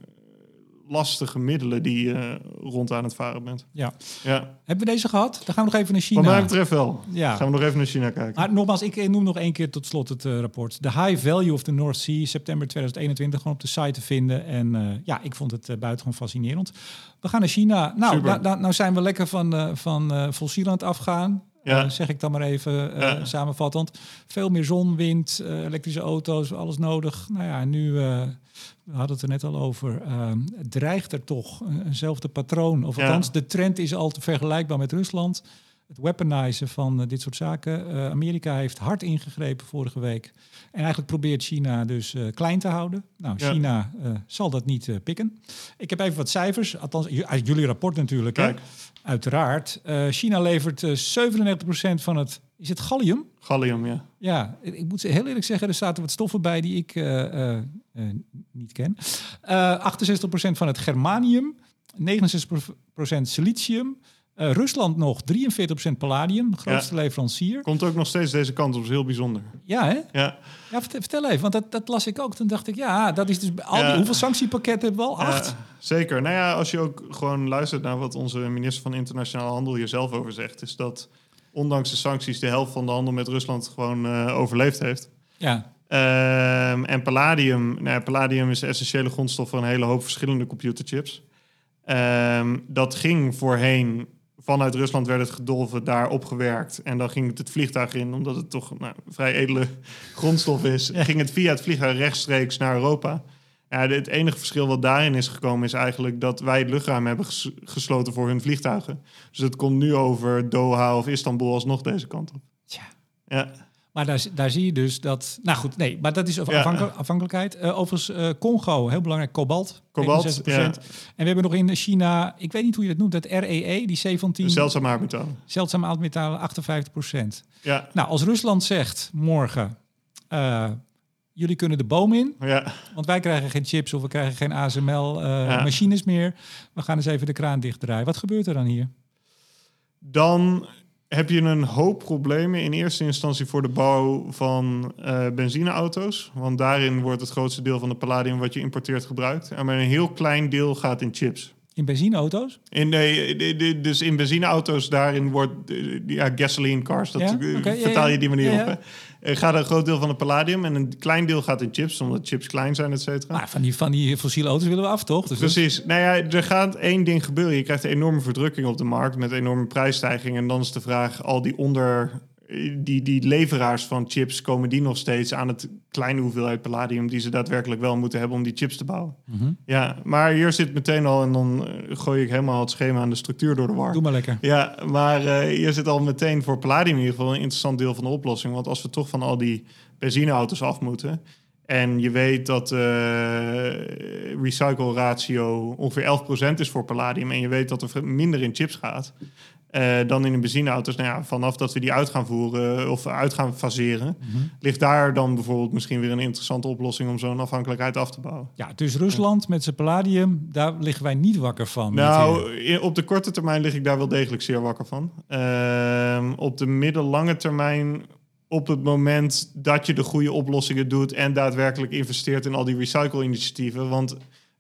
lastige middelen die je uh, rond aan het varen bent. Ja. ja. Hebben we deze gehad? Dan gaan we nog even naar China. Wat mij betreft wel. Ja. Gaan we nog even naar China kijken. Maar nogmaals, ik noem nog één keer tot slot het uh, rapport. The High Value of the North Sea, september 2021, gewoon op de site te vinden. En uh, ja, ik vond het uh, buitengewoon fascinerend. We gaan naar China. Nou, nou zijn we lekker van, van Fossieland afgaan. Ja. Uh, zeg ik dan maar even ja. samenvattend. Veel meer zon, wind, uh, elektrische auto's, alles nodig. Nou ja, nu, we hadden het er net al over, dreigt er toch eenzelfde patroon. Of althans, de trend is al te vergelijkbaar met Rusland. Het weaponizen van dit soort zaken. Amerika heeft hard ingegrepen vorige week. En eigenlijk probeert China dus klein te houden. Nou, China zal dat niet pikken. Ik heb even wat cijfers, althans uit jullie rapport natuurlijk. Kijk. Hè? Uiteraard. China levert uh, 97% van het. Is het gallium? Gallium, ja. Ja, ik moet heel eerlijk zeggen, er zaten wat stoffen bij die ik niet ken. 68% van het germanium, 69% silicium. Rusland nog 43% palladium, grootste leverancier. Komt ook nog steeds deze kant op, is heel bijzonder. Ja, hè? Ja. Ja, vertel even, want dat, dat las ik ook. Toen dacht ik, ja, dat is dus al die, hoeveel sanctiepakketten hebben we al? Acht? zeker. Nou ja, als je ook gewoon luistert naar wat onze minister van Internationale Handel hier zelf over zegt, is dat ondanks de sancties de helft van de handel met Rusland gewoon uh, overleefd heeft. Ja. Um, en palladium, nou ja, palladium is de essentiële grondstof voor een hele hoop verschillende computerchips. Um, dat ging voorheen vanuit Rusland werd het gedolven, daar opgewerkt. En dan ging het het vliegtuig in, omdat het toch nou, vrij edele <laughs> grondstof is. Ging het via het vliegtuig rechtstreeks naar Europa. Ja, het enige verschil wat daarin is gekomen is eigenlijk dat wij het luchtruim hebben ges- gesloten voor hun vliegtuigen. Dus het komt nu over Doha of Istanbul alsnog deze kant op. Tja. Ja, Maar daar, daar zie je dus dat... Nou goed, nee, maar dat is Ja. afhankelijk- afhankelijkheid. Eh, overigens, eh, Congo, heel belangrijk, kobalt. Kobalt, 61%. ja. En we hebben nog in China, ik weet niet hoe je dat noemt, dat REE, die 17 zeldzaam aardmetalen. zeldzame oudmetalen, 58%. Ja, Nou, als Rusland zegt morgen, eh, jullie kunnen de boom in, ja. want wij krijgen geen chips of we krijgen geen ASML-machines Ja. meer. We gaan eens even de kraan dichtdraaien. Wat gebeurt er dan hier? Dan heb je een hoop problemen in eerste instantie voor de bouw van eh, benzineauto's. Want daarin wordt het grootste deel van de palladium wat je importeert gebruikt. En maar een heel klein deel gaat in chips. In benzineauto's? In, nee, de- dus in benzineauto's, daarin wordt eh, ja, gasoline cars, dat Ja? eh, vertaal je die manier Ja, op. Hè? Er gaat een groot deel van het palladium en een klein deel gaat in chips, omdat chips klein zijn, et cetera. Maar van die, van die fossiele auto's willen we af, toch? Dus Precies. Nou ja, er gaat één ding gebeuren. Je krijgt een enorme verdrukking op de markt met enorme prijsstijgingen. En dan is de vraag, al die onder... Die, die leveraars van chips, komen die nog steeds aan het kleine hoeveelheid palladium... die ze daarbij wel moeten hebben om die chips te bouwen? Mhm. Ja, maar hier zit meteen al... en dan eh, gooi ik helemaal het schema en de structuur door de war. Doe maar lekker. Ja, maar eh, hier zit al meteen voor palladium in ieder geval een interessant deel van de oplossing. Want als we toch van al die benzineauto's af moeten. En je weet dat de recycle ratio ongeveer 11% is voor palladium. En je weet dat er minder in chips gaat. Eh, dan in de benzineauto's. Nou ja, vanaf dat we die uit gaan voeren of uit gaan faseren, ligt daar dan bijvoorbeeld misschien weer een interessante oplossing om zo'n afhankelijkheid af te bouwen. Ja, dus Rusland met zijn palladium, daar liggen wij niet wakker van. Nou, op de korte termijn lig ik daar wel degelijk zeer wakker van. Ehm, op de middellange termijn, op het moment dat je de goede oplossingen doet en daadwerkelijk investeert in al die recycle-initiatieven. Want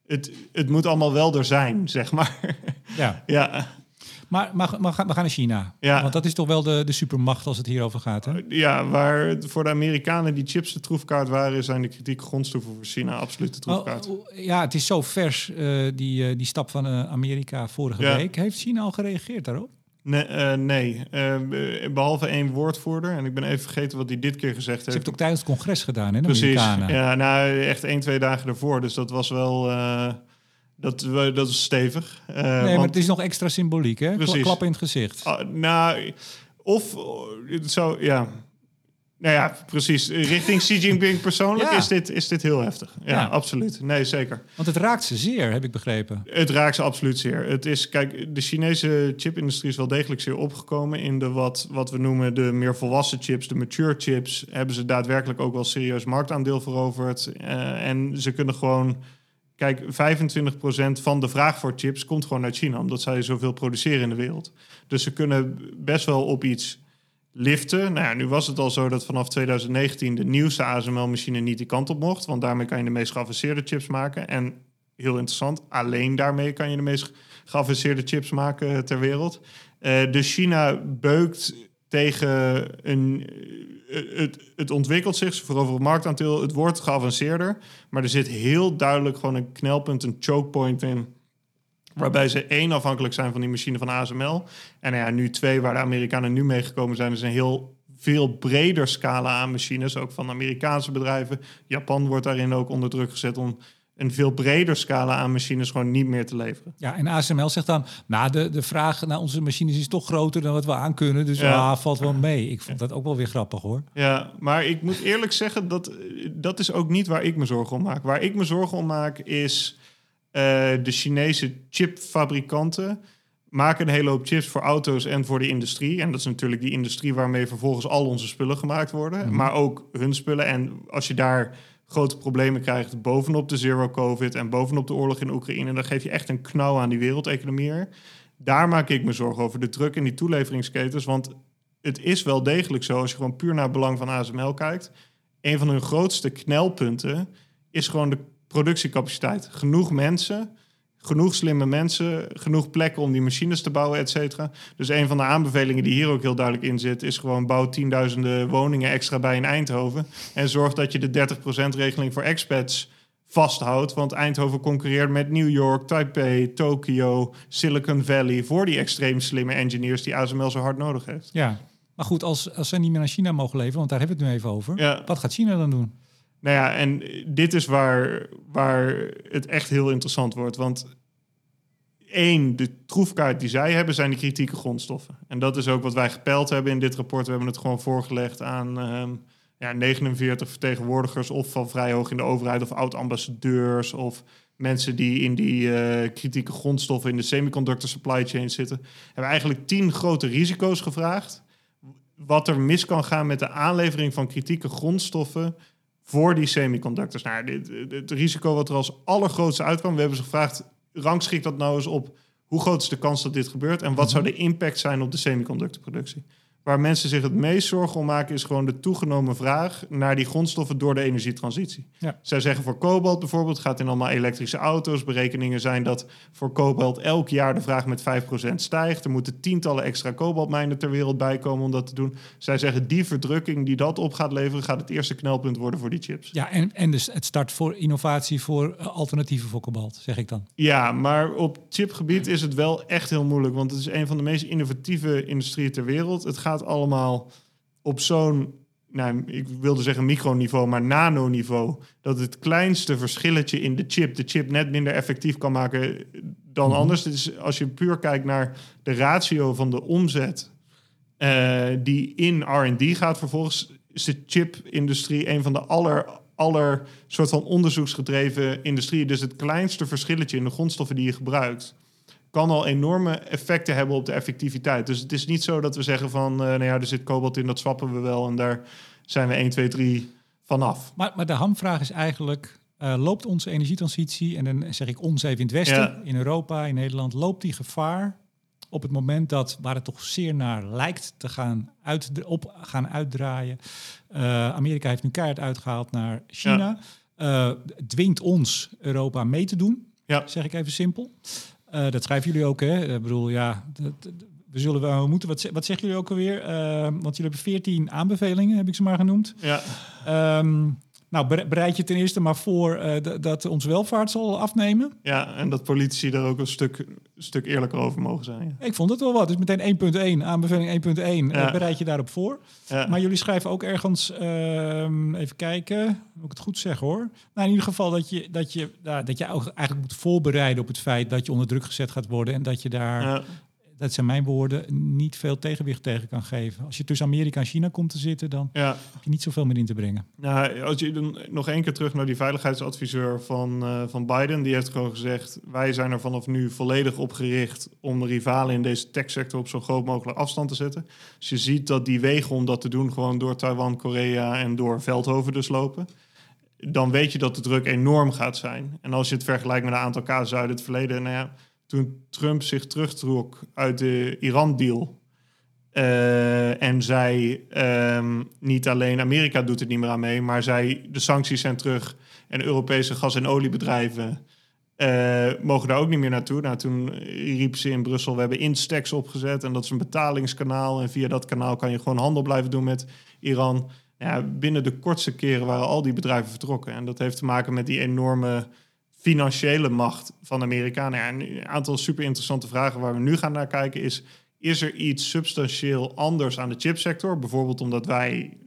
het, het moet allemaal wel er zijn, zeg maar. Ja, <laughs> ja, maar, maar, maar we gaan naar China. Ja. Want dat is toch wel de, de supermacht als het hierover gaat. Hè? ja, waar voor de Amerikanen die chips de troefkaart waren, zijn de kritieke grondstoffen voor China absoluut de troefkaart. Oh, oh, ja, het is zo vers, eh, die, eh, die stap van eh, Amerika vorige Ja. week. Heeft China al gereageerd daarop? Nee, eh, nee. Eh, behalve één woordvoerder. En ik ben even vergeten wat hij dit keer gezegd Ze heeft. heeft het ook tijdens het congres gedaan, hè, Precies. Ja, nou, echt één, twee dagen ervoor. Dus dat was wel... eh, dat, dat is stevig. Eh, nee, maar want- het is nog extra symboliek, hè? Precies. Klap in het gezicht. Ah, nou, of het zou... Ja. Nou ja, precies. Richting Xi Jinping persoonlijk Ja. is, dit, is dit heel heftig. Ja, Ja. absoluut. Nee, zeker. Want het raakt ze zeer, heb ik begrepen. Het raakt ze absoluut zeer. Het is, kijk, de Chinese chipindustrie is wel degelijk zeer opgekomen in de wat, wat we noemen de meer volwassen chips, de mature chips. Hebben ze daadwerkelijk ook wel serieus marktaandeel veroverd. Eh, en ze kunnen gewoon, kijk, 25% van de vraag voor chips komt gewoon uit China, omdat zij zoveel produceren in de wereld. Dus ze kunnen best wel op iets liften. Nou ja, nu was het al zo dat vanaf 2019 de nieuwste ASML-machine niet die kant op mocht, want daarmee kan je de meest geavanceerde chips maken. En heel interessant, alleen daarmee kan je de meest geavanceerde chips maken ter wereld. Eh, dus China beukt tegen een. eh, het, het ontwikkelt zich, ze veroveren marktaandeel, het wordt geavanceerder. Maar er zit heel duidelijk gewoon een knelpunt, een choke point in. Waarbij ze één afhankelijk zijn van die machine van ASML. En nou ja, nu twee, waar de Amerikanen nu meegekomen zijn, is een heel veel breder scala aan machines, ook van Amerikaanse bedrijven. Japan wordt daarin ook onder druk gezet om een veel breder scala aan machines gewoon niet meer te leveren. Ja, en ASML zegt dan, nou, de, de vraag naar onze machines is toch groter dan wat we aan kunnen. Dus Ja. ah, valt wel mee. Ik vond dat ook wel weer grappig, hoor. Ja, maar ik moet eerlijk zeggen, dat, dat is ook niet waar ik me zorgen om maak. Waar ik me zorgen om maak is eh, de Chinese chipfabrikanten maken een hele hoop chips voor auto's en voor de industrie. En dat is natuurlijk die industrie waarmee vervolgens al onze spullen gemaakt worden. Maar ook hun spullen. En als je daar grote problemen krijgt bovenop de zero covid en bovenop de oorlog in Oekraïne, dan geef je echt een knauw aan die wereldeconomie. er. Daar maak ik me zorgen over de druk in die toeleveringsketens. Want het is wel degelijk zo, als je gewoon puur naar het belang van ASML kijkt. Een van hun grootste knelpunten is gewoon de productiecapaciteit. Genoeg mensen, genoeg slimme mensen, genoeg plekken om die machines te bouwen, et cetera. Dus een van de aanbevelingen die hier ook heel duidelijk in zit, is gewoon bouw tienduizenden woningen extra bij in Eindhoven. En zorg dat je de 30% regeling voor expats vasthoudt. Want Eindhoven concurreert met New York, Taipei, Tokio, Silicon Valley voor die extreem slimme engineers die ASML zo hard nodig heeft. Ja, maar goed, als, als ze niet meer naar China mogen leveren, want daar hebben we het nu even over. Ja. Wat gaat China dan doen? Nou ja, en dit is waar, waar het echt heel interessant wordt. Want één, de troefkaart die zij hebben, zijn de kritieke grondstoffen. En dat is ook wat wij gepeld hebben in dit rapport. We hebben het gewoon voorgelegd aan ehm, ja, 49 vertegenwoordigers, of van vrij hoog in de overheid, of oud-ambassadeurs, of mensen die in die eh, kritieke grondstoffen in de semiconductor supply chain zitten. Hebben eigenlijk tien grote risico's gevraagd. Wat er mis kan gaan met de aanlevering van kritieke grondstoffen voor die semiconductors. Nou, dit, het risico wat er als allergrootste uitkwam, we hebben ze gevraagd, rangschikt dat nou eens op hoe groot is de kans dat dit gebeurt en wat zou de impact zijn op de semiconductorproductie? Waar mensen zich het meest zorgen om maken, is gewoon de toegenomen vraag naar die grondstoffen door de energietransitie. Ja. Zij zeggen voor kobalt bijvoorbeeld, gaat in allemaal elektrische auto's. Berekeningen zijn dat voor kobalt elk jaar de vraag met 5% stijgt. Er moeten tientallen extra kobaltmijnen ter wereld bij komen om dat te doen. Zij zeggen die verdrukking die dat op gaat leveren, gaat het eerste knelpunt worden voor die chips. Ja, en, en dus het start voor innovatie voor eh, alternatieven voor kobalt, zeg ik dan. Ja, maar op chipgebied is het wel echt heel moeilijk, want het is een van de meest innovatieve industrieën ter wereld. Het gaat allemaal op zo'n, nou, ik wilde zeggen microniveau, maar nanoniveau, dat het kleinste verschilletje in de chip de chip net minder effectief kan maken dan Mhm. anders. Dus als je puur kijkt naar de ratio van de omzet eh, die in R&D gaat, vervolgens is de chipindustrie een van de aller aller soort van onderzoeksgedreven industrieën. Dus het kleinste verschilletje in de grondstoffen die je gebruikt kan al enorme effecten hebben op de effectiviteit. Dus het is niet zo dat we zeggen van, eh, nou ja, er zit kobalt in, dat swappen we wel en daar zijn we 1, 2, 3 vanaf. Maar, maar de hamvraag is eigenlijk, eh, loopt onze energietransitie, en dan zeg ik ons even in het Westen, Ja. in Europa, in Nederland, loopt die gevaar op het moment dat, waar het toch zeer naar lijkt te gaan, uit, op gaan uitdraaien. Eh, Amerika heeft nu keihard uitgehaald naar China. Dwingt ons, Europa, mee te doen, Ja. zeg ik even simpel. Eh, dat schrijven jullie ook, hè? Ik bedoel, ja, dat- we zullen wel moeten. Wat, wat zeggen jullie ook alweer? Eh, want jullie hebben 14 aanbevelingen, heb ik ze maar genoemd. Ja, Ehm, nou, bere- bereid je ten eerste maar voor eh, dat onze welvaart zal afnemen. ja, en dat politici daar ook een stuk, stuk eerlijker over mogen zijn. Ik vond het wel wat. Dus meteen 1.1, aanbeveling 1.1. eh, bereid je daarop voor. Ja. Maar jullie schrijven ook ergens, ehm, even kijken, moet ik het goed zeggen hoor. Nou, in ieder geval dat je, dat je, dat je ook eigenlijk moet voorbereiden op het feit dat je onder druk gezet gaat worden. En dat je daar, Ja. Dat zijn mijn woorden, niet veel tegenwicht tegen kan geven. Als je tussen Amerika en China komt te zitten, dan ja. heb je niet zoveel meer in te brengen. Nou, als je dan nog één keer terug naar die veiligheidsadviseur van, eh, van Biden, die heeft gewoon gezegd: wij zijn er vanaf nu volledig op gericht om de rivalen in deze techsector op zo groot mogelijk afstand te zetten. Dus je ziet dat die wegen om dat te doen gewoon door Taiwan, Korea en door Veldhoven dus lopen. Dan weet je dat de druk enorm gaat zijn. En als je het vergelijkt met een aantal casussen uit het verleden, nou ja, toen Trump zich terugtrok uit de Iran-deal, eh, en zij ehm, niet alleen Amerika doet het niet meer aan mee, maar zij de sancties zijn terug en Europese gas- en oliebedrijven eh, mogen daar ook niet meer naartoe. Nou, toen riep ze in Brussel: we hebben Instex opgezet en dat is een betalingskanaal en via dat kanaal kan je gewoon handel blijven doen met Iran. Ja, binnen de kortste keren waren al die bedrijven vertrokken en dat heeft te maken met die enorme financiële macht van Amerika. Nou een aantal super interessante vragen waar we nu gaan naar kijken is is er iets substantieel anders aan de chipsector? Bijvoorbeeld omdat wij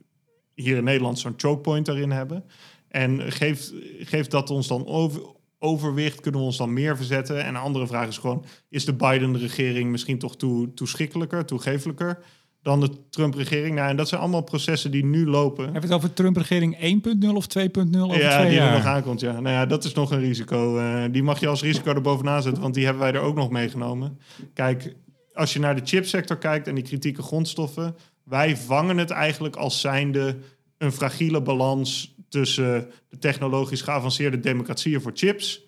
hier in Nederland zo'n choke point daarin hebben. En geeft, geeft dat ons dan over, overwicht? Kunnen we ons dan meer verzetten? En een andere vraag is gewoon... is de Biden-regering misschien toch toe, toeschikkelijker, toegefelijker... dan de Trump-regering? Nou, en dat zijn allemaal processen die nu lopen. Heb je het over Trump-regering 1.0 of 2.0 over Ja, twee die er nog aankomt, ja. Nou ja, dat is nog een risico. Eh, die mag je als risico erbovenaan zetten, want die hebben wij er ook nog meegenomen. Kijk, als je naar de chipsector kijkt en die kritieke grondstoffen... wij vangen het eigenlijk als zijnde een fragiele balans... tussen de technologisch geavanceerde democratieën voor chips...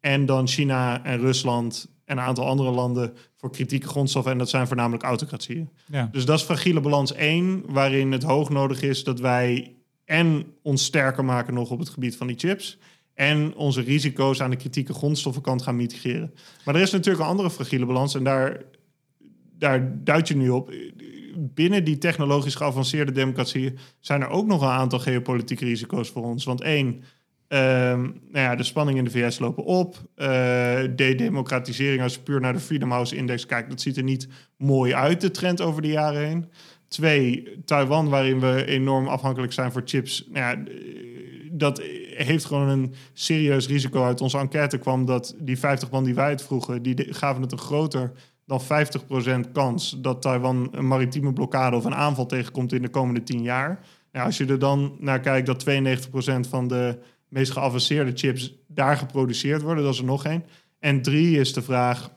en dan China en Rusland en een aantal andere landen voor kritieke grondstoffen. En dat zijn voornamelijk autocratieën. Ja. Dus dat is fragiele balans 1, waarin het hoog nodig is dat wij en ons sterker maken nog op het gebied van die chips. En onze risico's aan de kritieke grondstoffenkant gaan mitigeren. Maar er is natuurlijk een andere fragiele balans. En daar, daar duid je nu op. Binnen die technologisch geavanceerde democratieën zijn er ook nog een aantal geopolitieke risico's voor ons. Want één, ehm, nou ja, de spanningen in de VS lopen op. Eh, de democratisering, als je puur naar de Freedom House Index kijkt, dat ziet er niet mooi uit, de trend over de jaren heen. Twee, Taiwan, waarin we enorm afhankelijk zijn voor chips. Nou ja, dat heeft gewoon een serieus risico. Uit onze enquête kwam dat die 50 man die wij het vroegen, die gaven het een groter dan 50% kans dat Taiwan een maritieme blokkade of een aanval tegenkomt in de komende 10 jaar. Nou, als je er dan naar kijkt dat 92% van de meest geavanceerde chips daar geproduceerd worden, dat is er nog één. En drie is de vraag,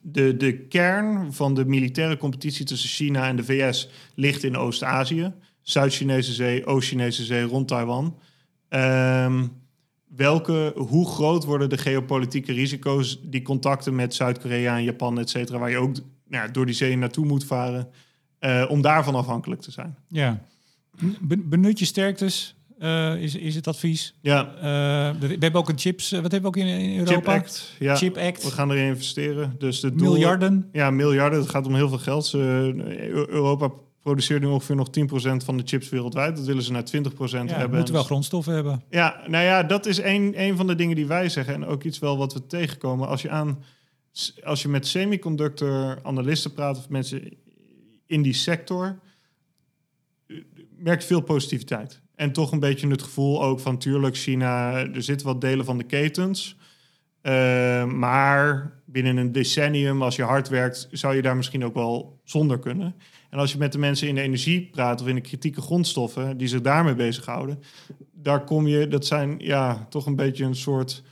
de, de kern van de militaire competitie tussen China en de VS ligt in Oost-Azië. Zuid-Chinese Zee, Oost-Chinese Zee, rond Taiwan. Um, welke, hoe groot worden de geopolitieke risico's die contacten met Zuid-Korea en Japan, et cetera, waar je ook nou, door die zee naartoe moet varen, uh, om daarvan afhankelijk te zijn? Ja. Benut je sterktes, uh, is, is het advies. Ja. Uh, we hebben ook een chips. wat hebben we ook in, in Europa? Chip Act. Ja. Chip Act. We gaan erin investeren. Dus de doel, miljarden. Ja, miljarden. Het gaat om heel veel geld. Europa produceert nu ongeveer nog 10% van de chips wereldwijd. Dat willen ze naar 20% ja, hebben. We moeten wel grondstoffen hebben. Ja, nou ja, dat is een, een van de dingen die wij zeggen. En ook iets wel wat we tegenkomen. Als je, aan, als je met semiconductor-analisten praat of mensen in die sector, merkt veel positiviteit. En toch een beetje het gevoel ook van, tuurlijk, China, er zitten wat delen van de ketens. Uh, maar binnen een decennium, als je hard werkt, zou je daar misschien ook wel zonder kunnen. En als je met de mensen in de energie praat of in de kritieke grondstoffen die zich daarmee bezighouden, daar kom je, dat zijn ja, toch een beetje een soort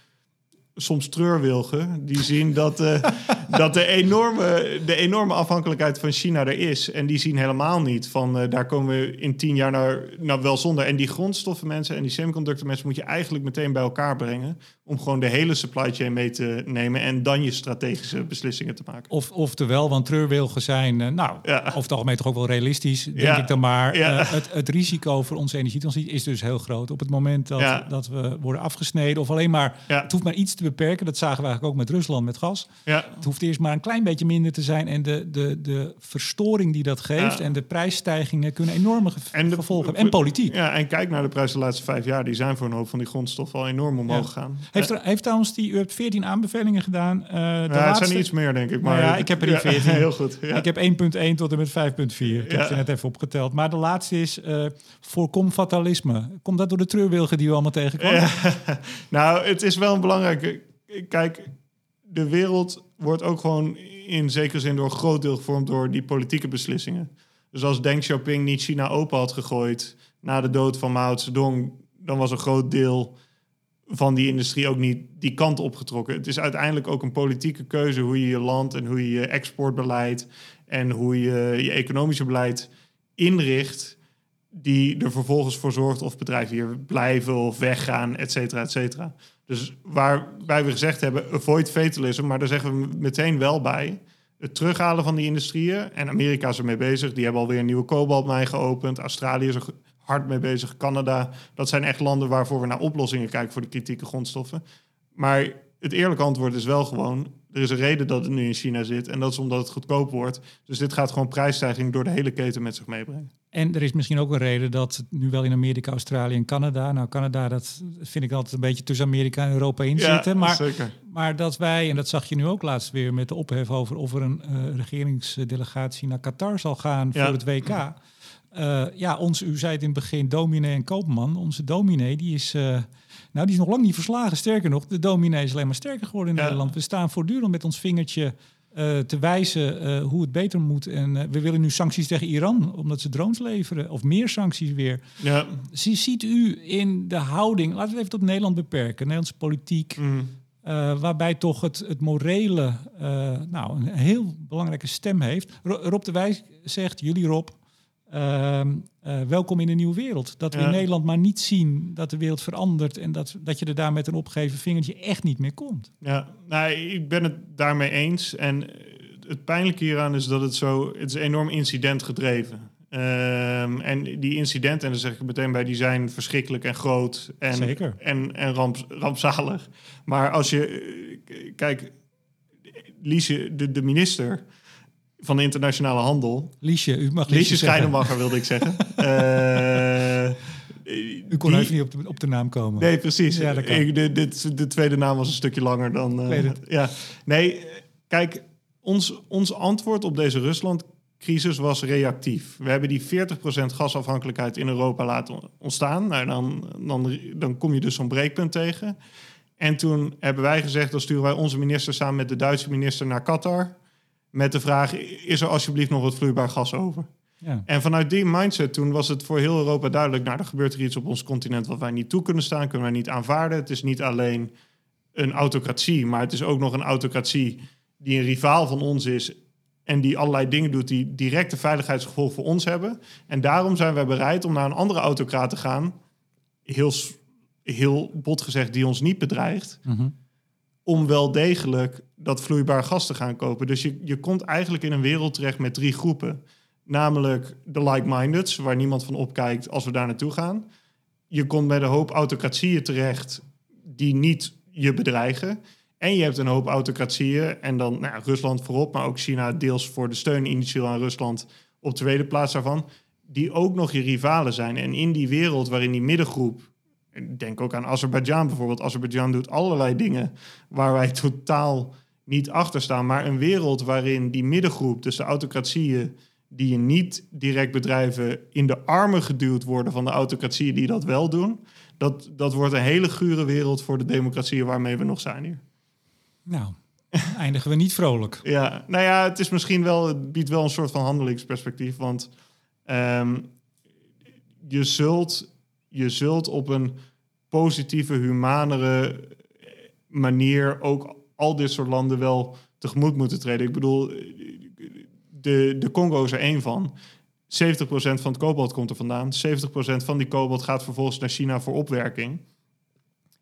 soms treurwilgen. Die zien dat, uh, <laughs> dat de, enorme, de enorme afhankelijkheid van China er is. En die zien helemaal niet van uh, daar komen we in tien jaar naar, nou wel zonder. En die grondstoffen mensen en die semiconductor mensen moet je eigenlijk meteen bij elkaar brengen. Om gewoon de hele supply chain mee te nemen en dan je strategische beslissingen te maken. Of, oftewel, want treurwilgen zijn, uh, nou, ja. over het algemeen toch ook wel realistisch, denk ja. ik dan maar. Ja. het, het risico voor onze energietransitie is dus heel groot. Op het moment dat, dat we worden afgesneden of alleen maar, het hoeft maar iets te beperken. Dat zagen we eigenlijk ook met Rusland, met gas. Ja. Het hoeft eerst maar een klein beetje minder te zijn. En de, de, de verstoring die dat geeft en de prijsstijgingen kunnen enorme en de, gevolgen hebben. En politiek. Ja, en kijk naar de prijzen de laatste vijf jaar. Die zijn voor een hoop van die grondstoffen al enorm omhoog gegaan. Heeft, er, heeft trouwens die, u hebt 14 aanbevelingen gedaan. Uh, de ja, laatste, het zijn iets meer, denk ik. Maar nou ja, ik heb er 14. <laughs> heel goed. Ik heb 1.1 tot en met 5.4. Ik heb ze net even opgeteld. Maar de laatste is uh, voorkom fatalisme. Komt dat door de treurwilgen die u allemaal tegenkwam? <laughs> nou, het is wel een belangrijke kijk, de wereld wordt ook gewoon in zekere zin door een groot deel gevormd door die politieke beslissingen. Dus als Deng Xiaoping niet China open had gegooid na de dood van Mao Zedong, dan was een groot deel van die industrie ook niet die kant opgetrokken. Het is uiteindelijk ook een politieke keuze hoe je je land en hoe je je exportbeleid en hoe je je economische beleid inricht, die er vervolgens voor zorgt of bedrijven hier blijven of weggaan, et cetera, et cetera. Dus waarbij we gezegd hebben, avoid fatalism, maar daar zeggen we meteen wel bij. Het terughalen van die industrieën, en Amerika is ermee bezig, die hebben alweer een nieuwe kobaltmijn geopend. Australië is er hard mee bezig, Canada. Dat zijn echt landen waarvoor we naar oplossingen kijken voor de kritieke grondstoffen. Maar het eerlijke antwoord is wel gewoon, er is een reden dat het nu in China zit. En dat is omdat het goedkoop wordt. Dus dit gaat gewoon prijsstijging door de hele keten met zich meebrengen. En er is misschien ook een reden dat nu wel in Amerika, Australië en Canada. Nou, Canada, dat vind ik altijd een beetje tussen Amerika en Europa in zitten. Maar, zeker. maar dat wij, en dat zag je nu ook laatst weer met de ophef over of er een uh, regeringsdelegatie naar Qatar zal gaan voor het WK. Uh, ja, ons, u zei het in het begin, dominee en koopman. Onze dominee, die is, uh, nou, die is nog lang niet verslagen. Sterker nog, de dominee is alleen maar sterker geworden in Nederland. We staan voortdurend met ons vingertje uh, te wijzen hoe het beter moet. En we willen nu sancties tegen Iran, omdat ze drones leveren. Of meer sancties weer. Ja. Ziet u in de houding, laten we even tot Nederland beperken, Nederlandse politiek... Mm. waarbij toch het, het morele nou, een heel belangrijke stem heeft. Rob de Wijs zegt, jullie Rob, uh, uh, welkom in een nieuwe wereld. Dat we in Nederland maar niet zien dat de wereld verandert en dat, dat je er daar met een opgeven vingertje echt niet meer komt. Ja, nou, ik ben het daarmee eens. En het pijnlijke hieraan is dat het zo, het is enorm incidentgedreven. Um, en die incidenten, en dan zeg ik meteen bij, die zijn verschrikkelijk en groot en, Zeker. en, en ramp, rampzalig. Maar als je, kijk, Liesje, de, de minister, van de internationale handel. Liesje, u mag Liesje, Liesje wilde ik zeggen. uh, <laughs> u kon die... even niet op de, op de naam komen. Nee, precies. Ja, ik, de, de tweede naam was een stukje langer dan... Uh, ja. Nee, kijk, ons, ons antwoord op deze Rusland crisis was reactief. We hebben die 40% gasafhankelijkheid in Europa laten ontstaan. Nou, dan, dan, dan kom je dus zo'n breekpunt tegen. En toen hebben wij gezegd, dan sturen wij onze minister samen met de Duitse minister naar Qatar. Met de vraag, is er alsjeblieft nog wat vloeibaar gas over? Ja. En vanuit die mindset toen was het voor heel Europa duidelijk... nou, er gebeurt er iets op ons continent wat wij niet toe kunnen staan... kunnen wij niet aanvaarden. Het is niet alleen een autocratie, maar het is ook nog een autocratie... die een rivaal van ons is en die allerlei dingen doet die directe veiligheidsgevolgen voor ons hebben. En daarom zijn wij bereid om naar een andere autocraat te gaan, heel, heel bot gezegd, die ons niet bedreigt, mhm. Om wel degelijk dat vloeibaar gas te gaan kopen. Dus je, je komt eigenlijk in een wereld terecht met drie groepen. Namelijk de like-mindeds, waar niemand van opkijkt als we daar naartoe gaan. Je komt met een hoop autocratieën terecht die niet je bedreigen. En je hebt een hoop autocratieën. En dan nou, Rusland voorop, maar ook China deels voor de steun initieel aan Rusland op de tweede plaats daarvan. Die ook nog je rivalen zijn. En in die wereld waarin die middengroep. Denk ook aan Azerbeidzjan bijvoorbeeld. Azerbeidzjan doet allerlei dingen waar wij totaal niet achter staan. Maar een wereld waarin die middengroep, dus de autocratieën die je niet direct bedrijven, in de armen geduwd worden van de autocratieën die dat wel doen. Dat, dat wordt een hele gure wereld voor de democratieën waarmee we nog zijn hier. Nou, <laughs> eindigen we niet vrolijk. ja, nou ja, het is misschien wel, het biedt wel een soort van handelingsperspectief. Want ehm, je, zult, je zult op een positieve, humanere manier ook al dit soort landen wel tegemoet moeten treden. Ik bedoel, de, de Congo is er één van. 70% van het kobalt komt er vandaan. 70% van die kobalt gaat vervolgens naar China voor opwerking.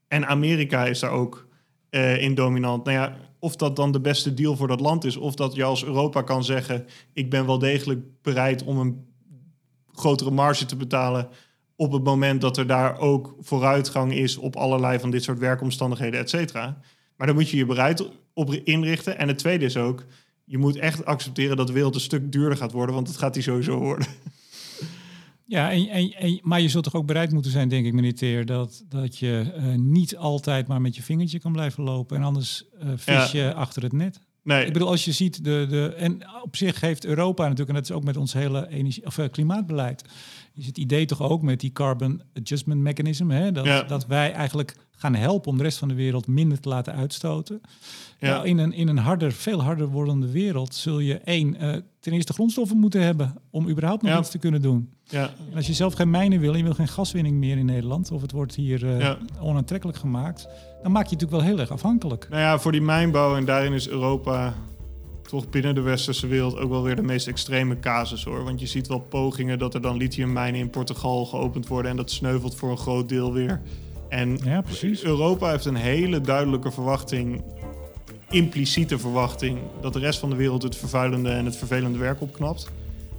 En Amerika is daar ook uh, in dominant. Nou ja, of dat dan de beste deal voor dat land is, of dat je als Europa kan zeggen: ik ben wel degelijk bereid om een grotere marge te betalen op het moment dat er daar ook vooruitgang is op allerlei van dit soort werkomstandigheden, et cetera. Maar dan moet je je bereid op inrichten. En het tweede is ook, je moet echt accepteren dat de wereld een stuk duurder gaat worden, want het gaat die sowieso worden. <laughs> Ja, en, en, maar je zult toch ook bereid moeten zijn, denk ik, meneer Teer, dat, dat je uh, niet altijd maar met je vingertje kan blijven lopen. En anders uh, vis je achter het net. Nee. Ik bedoel, als je ziet, de, de, en op zich heeft Europa natuurlijk, en dat is ook met ons hele energie, of, uh, klimaatbeleid, is het idee toch ook met die Carbon Adjustment Mechanism, hè, dat, ja. dat wij eigenlijk gaan helpen om de rest van de wereld minder te laten uitstoten. Ja. Nou, in, een, in een harder, veel harder wordende wereld zul je één, uh, ten eerste grondstoffen moeten hebben om überhaupt nog iets te kunnen doen. Ja. En als je zelf geen mijnen wil, en je wil geen gaswinning meer in Nederland, of het wordt hier uh, onaantrekkelijk gemaakt, dan maak je het natuurlijk wel heel erg afhankelijk. Nou ja, voor die mijnbouw en daarin is Europa toch binnen de westerse wereld ook wel weer de meest extreme casus hoor. Want je ziet wel pogingen dat er dan lithiummijnen in Portugal geopend worden en dat sneuvelt voor een groot deel weer. En ja, precies. Europa heeft een hele duidelijke verwachting, impliciete verwachting, dat de rest van de wereld het vervuilende en het vervelende werk opknapt.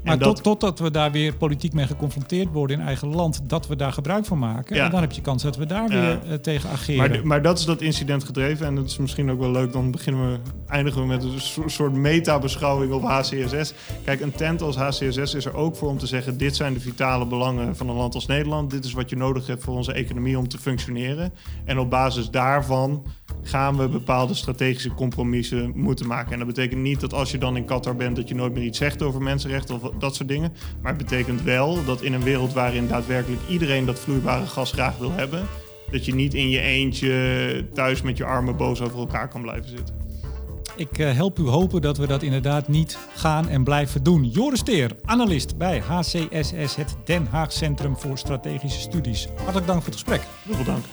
Maar tot, totdat we daar weer politiek mee geconfronteerd worden in eigen land, dat we daar gebruik van maken. En dan heb je kans dat we daar weer uh, tegen ageren. Maar, maar, dat is dat incident gedreven. En dat is misschien ook wel leuk. Dan beginnen we, eindigen we met een soort metabeschouwing op HCSS. Kijk, een tent als HCSS is er ook voor om te zeggen: dit zijn de vitale belangen van een land als Nederland. Dit is wat je nodig hebt voor onze economie om te functioneren. En op basis daarvan gaan we bepaalde strategische compromissen moeten maken. En dat betekent niet dat als je dan in Qatar bent, dat je nooit meer iets zegt over mensenrechten of dat soort dingen. Maar het betekent wel dat in een wereld waarin daadwerkelijk iedereen dat vloeibare gas graag wil hebben, dat je niet in je eentje thuis met je armen boos over elkaar kan blijven zitten. Ik uh, help u hopen dat we dat inderdaad niet gaan en blijven doen. Joris Teer, analist bij HCSS, het Den Haag Centrum voor Strategische Studies. Hartelijk dank voor het gesprek. Heel veel dank.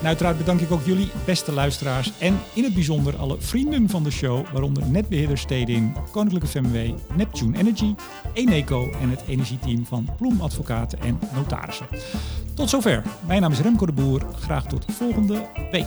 En uiteraard bedank ik ook jullie, beste luisteraars. En in het bijzonder alle vrienden van de show, waaronder netbeheerder Stedin, Koninklijke FMW, Neptune Energy, Eneco en het energieteam van Bloem Advocaten en Notarissen. Tot zover. Mijn naam is Remco de Boer. Graag tot volgende week.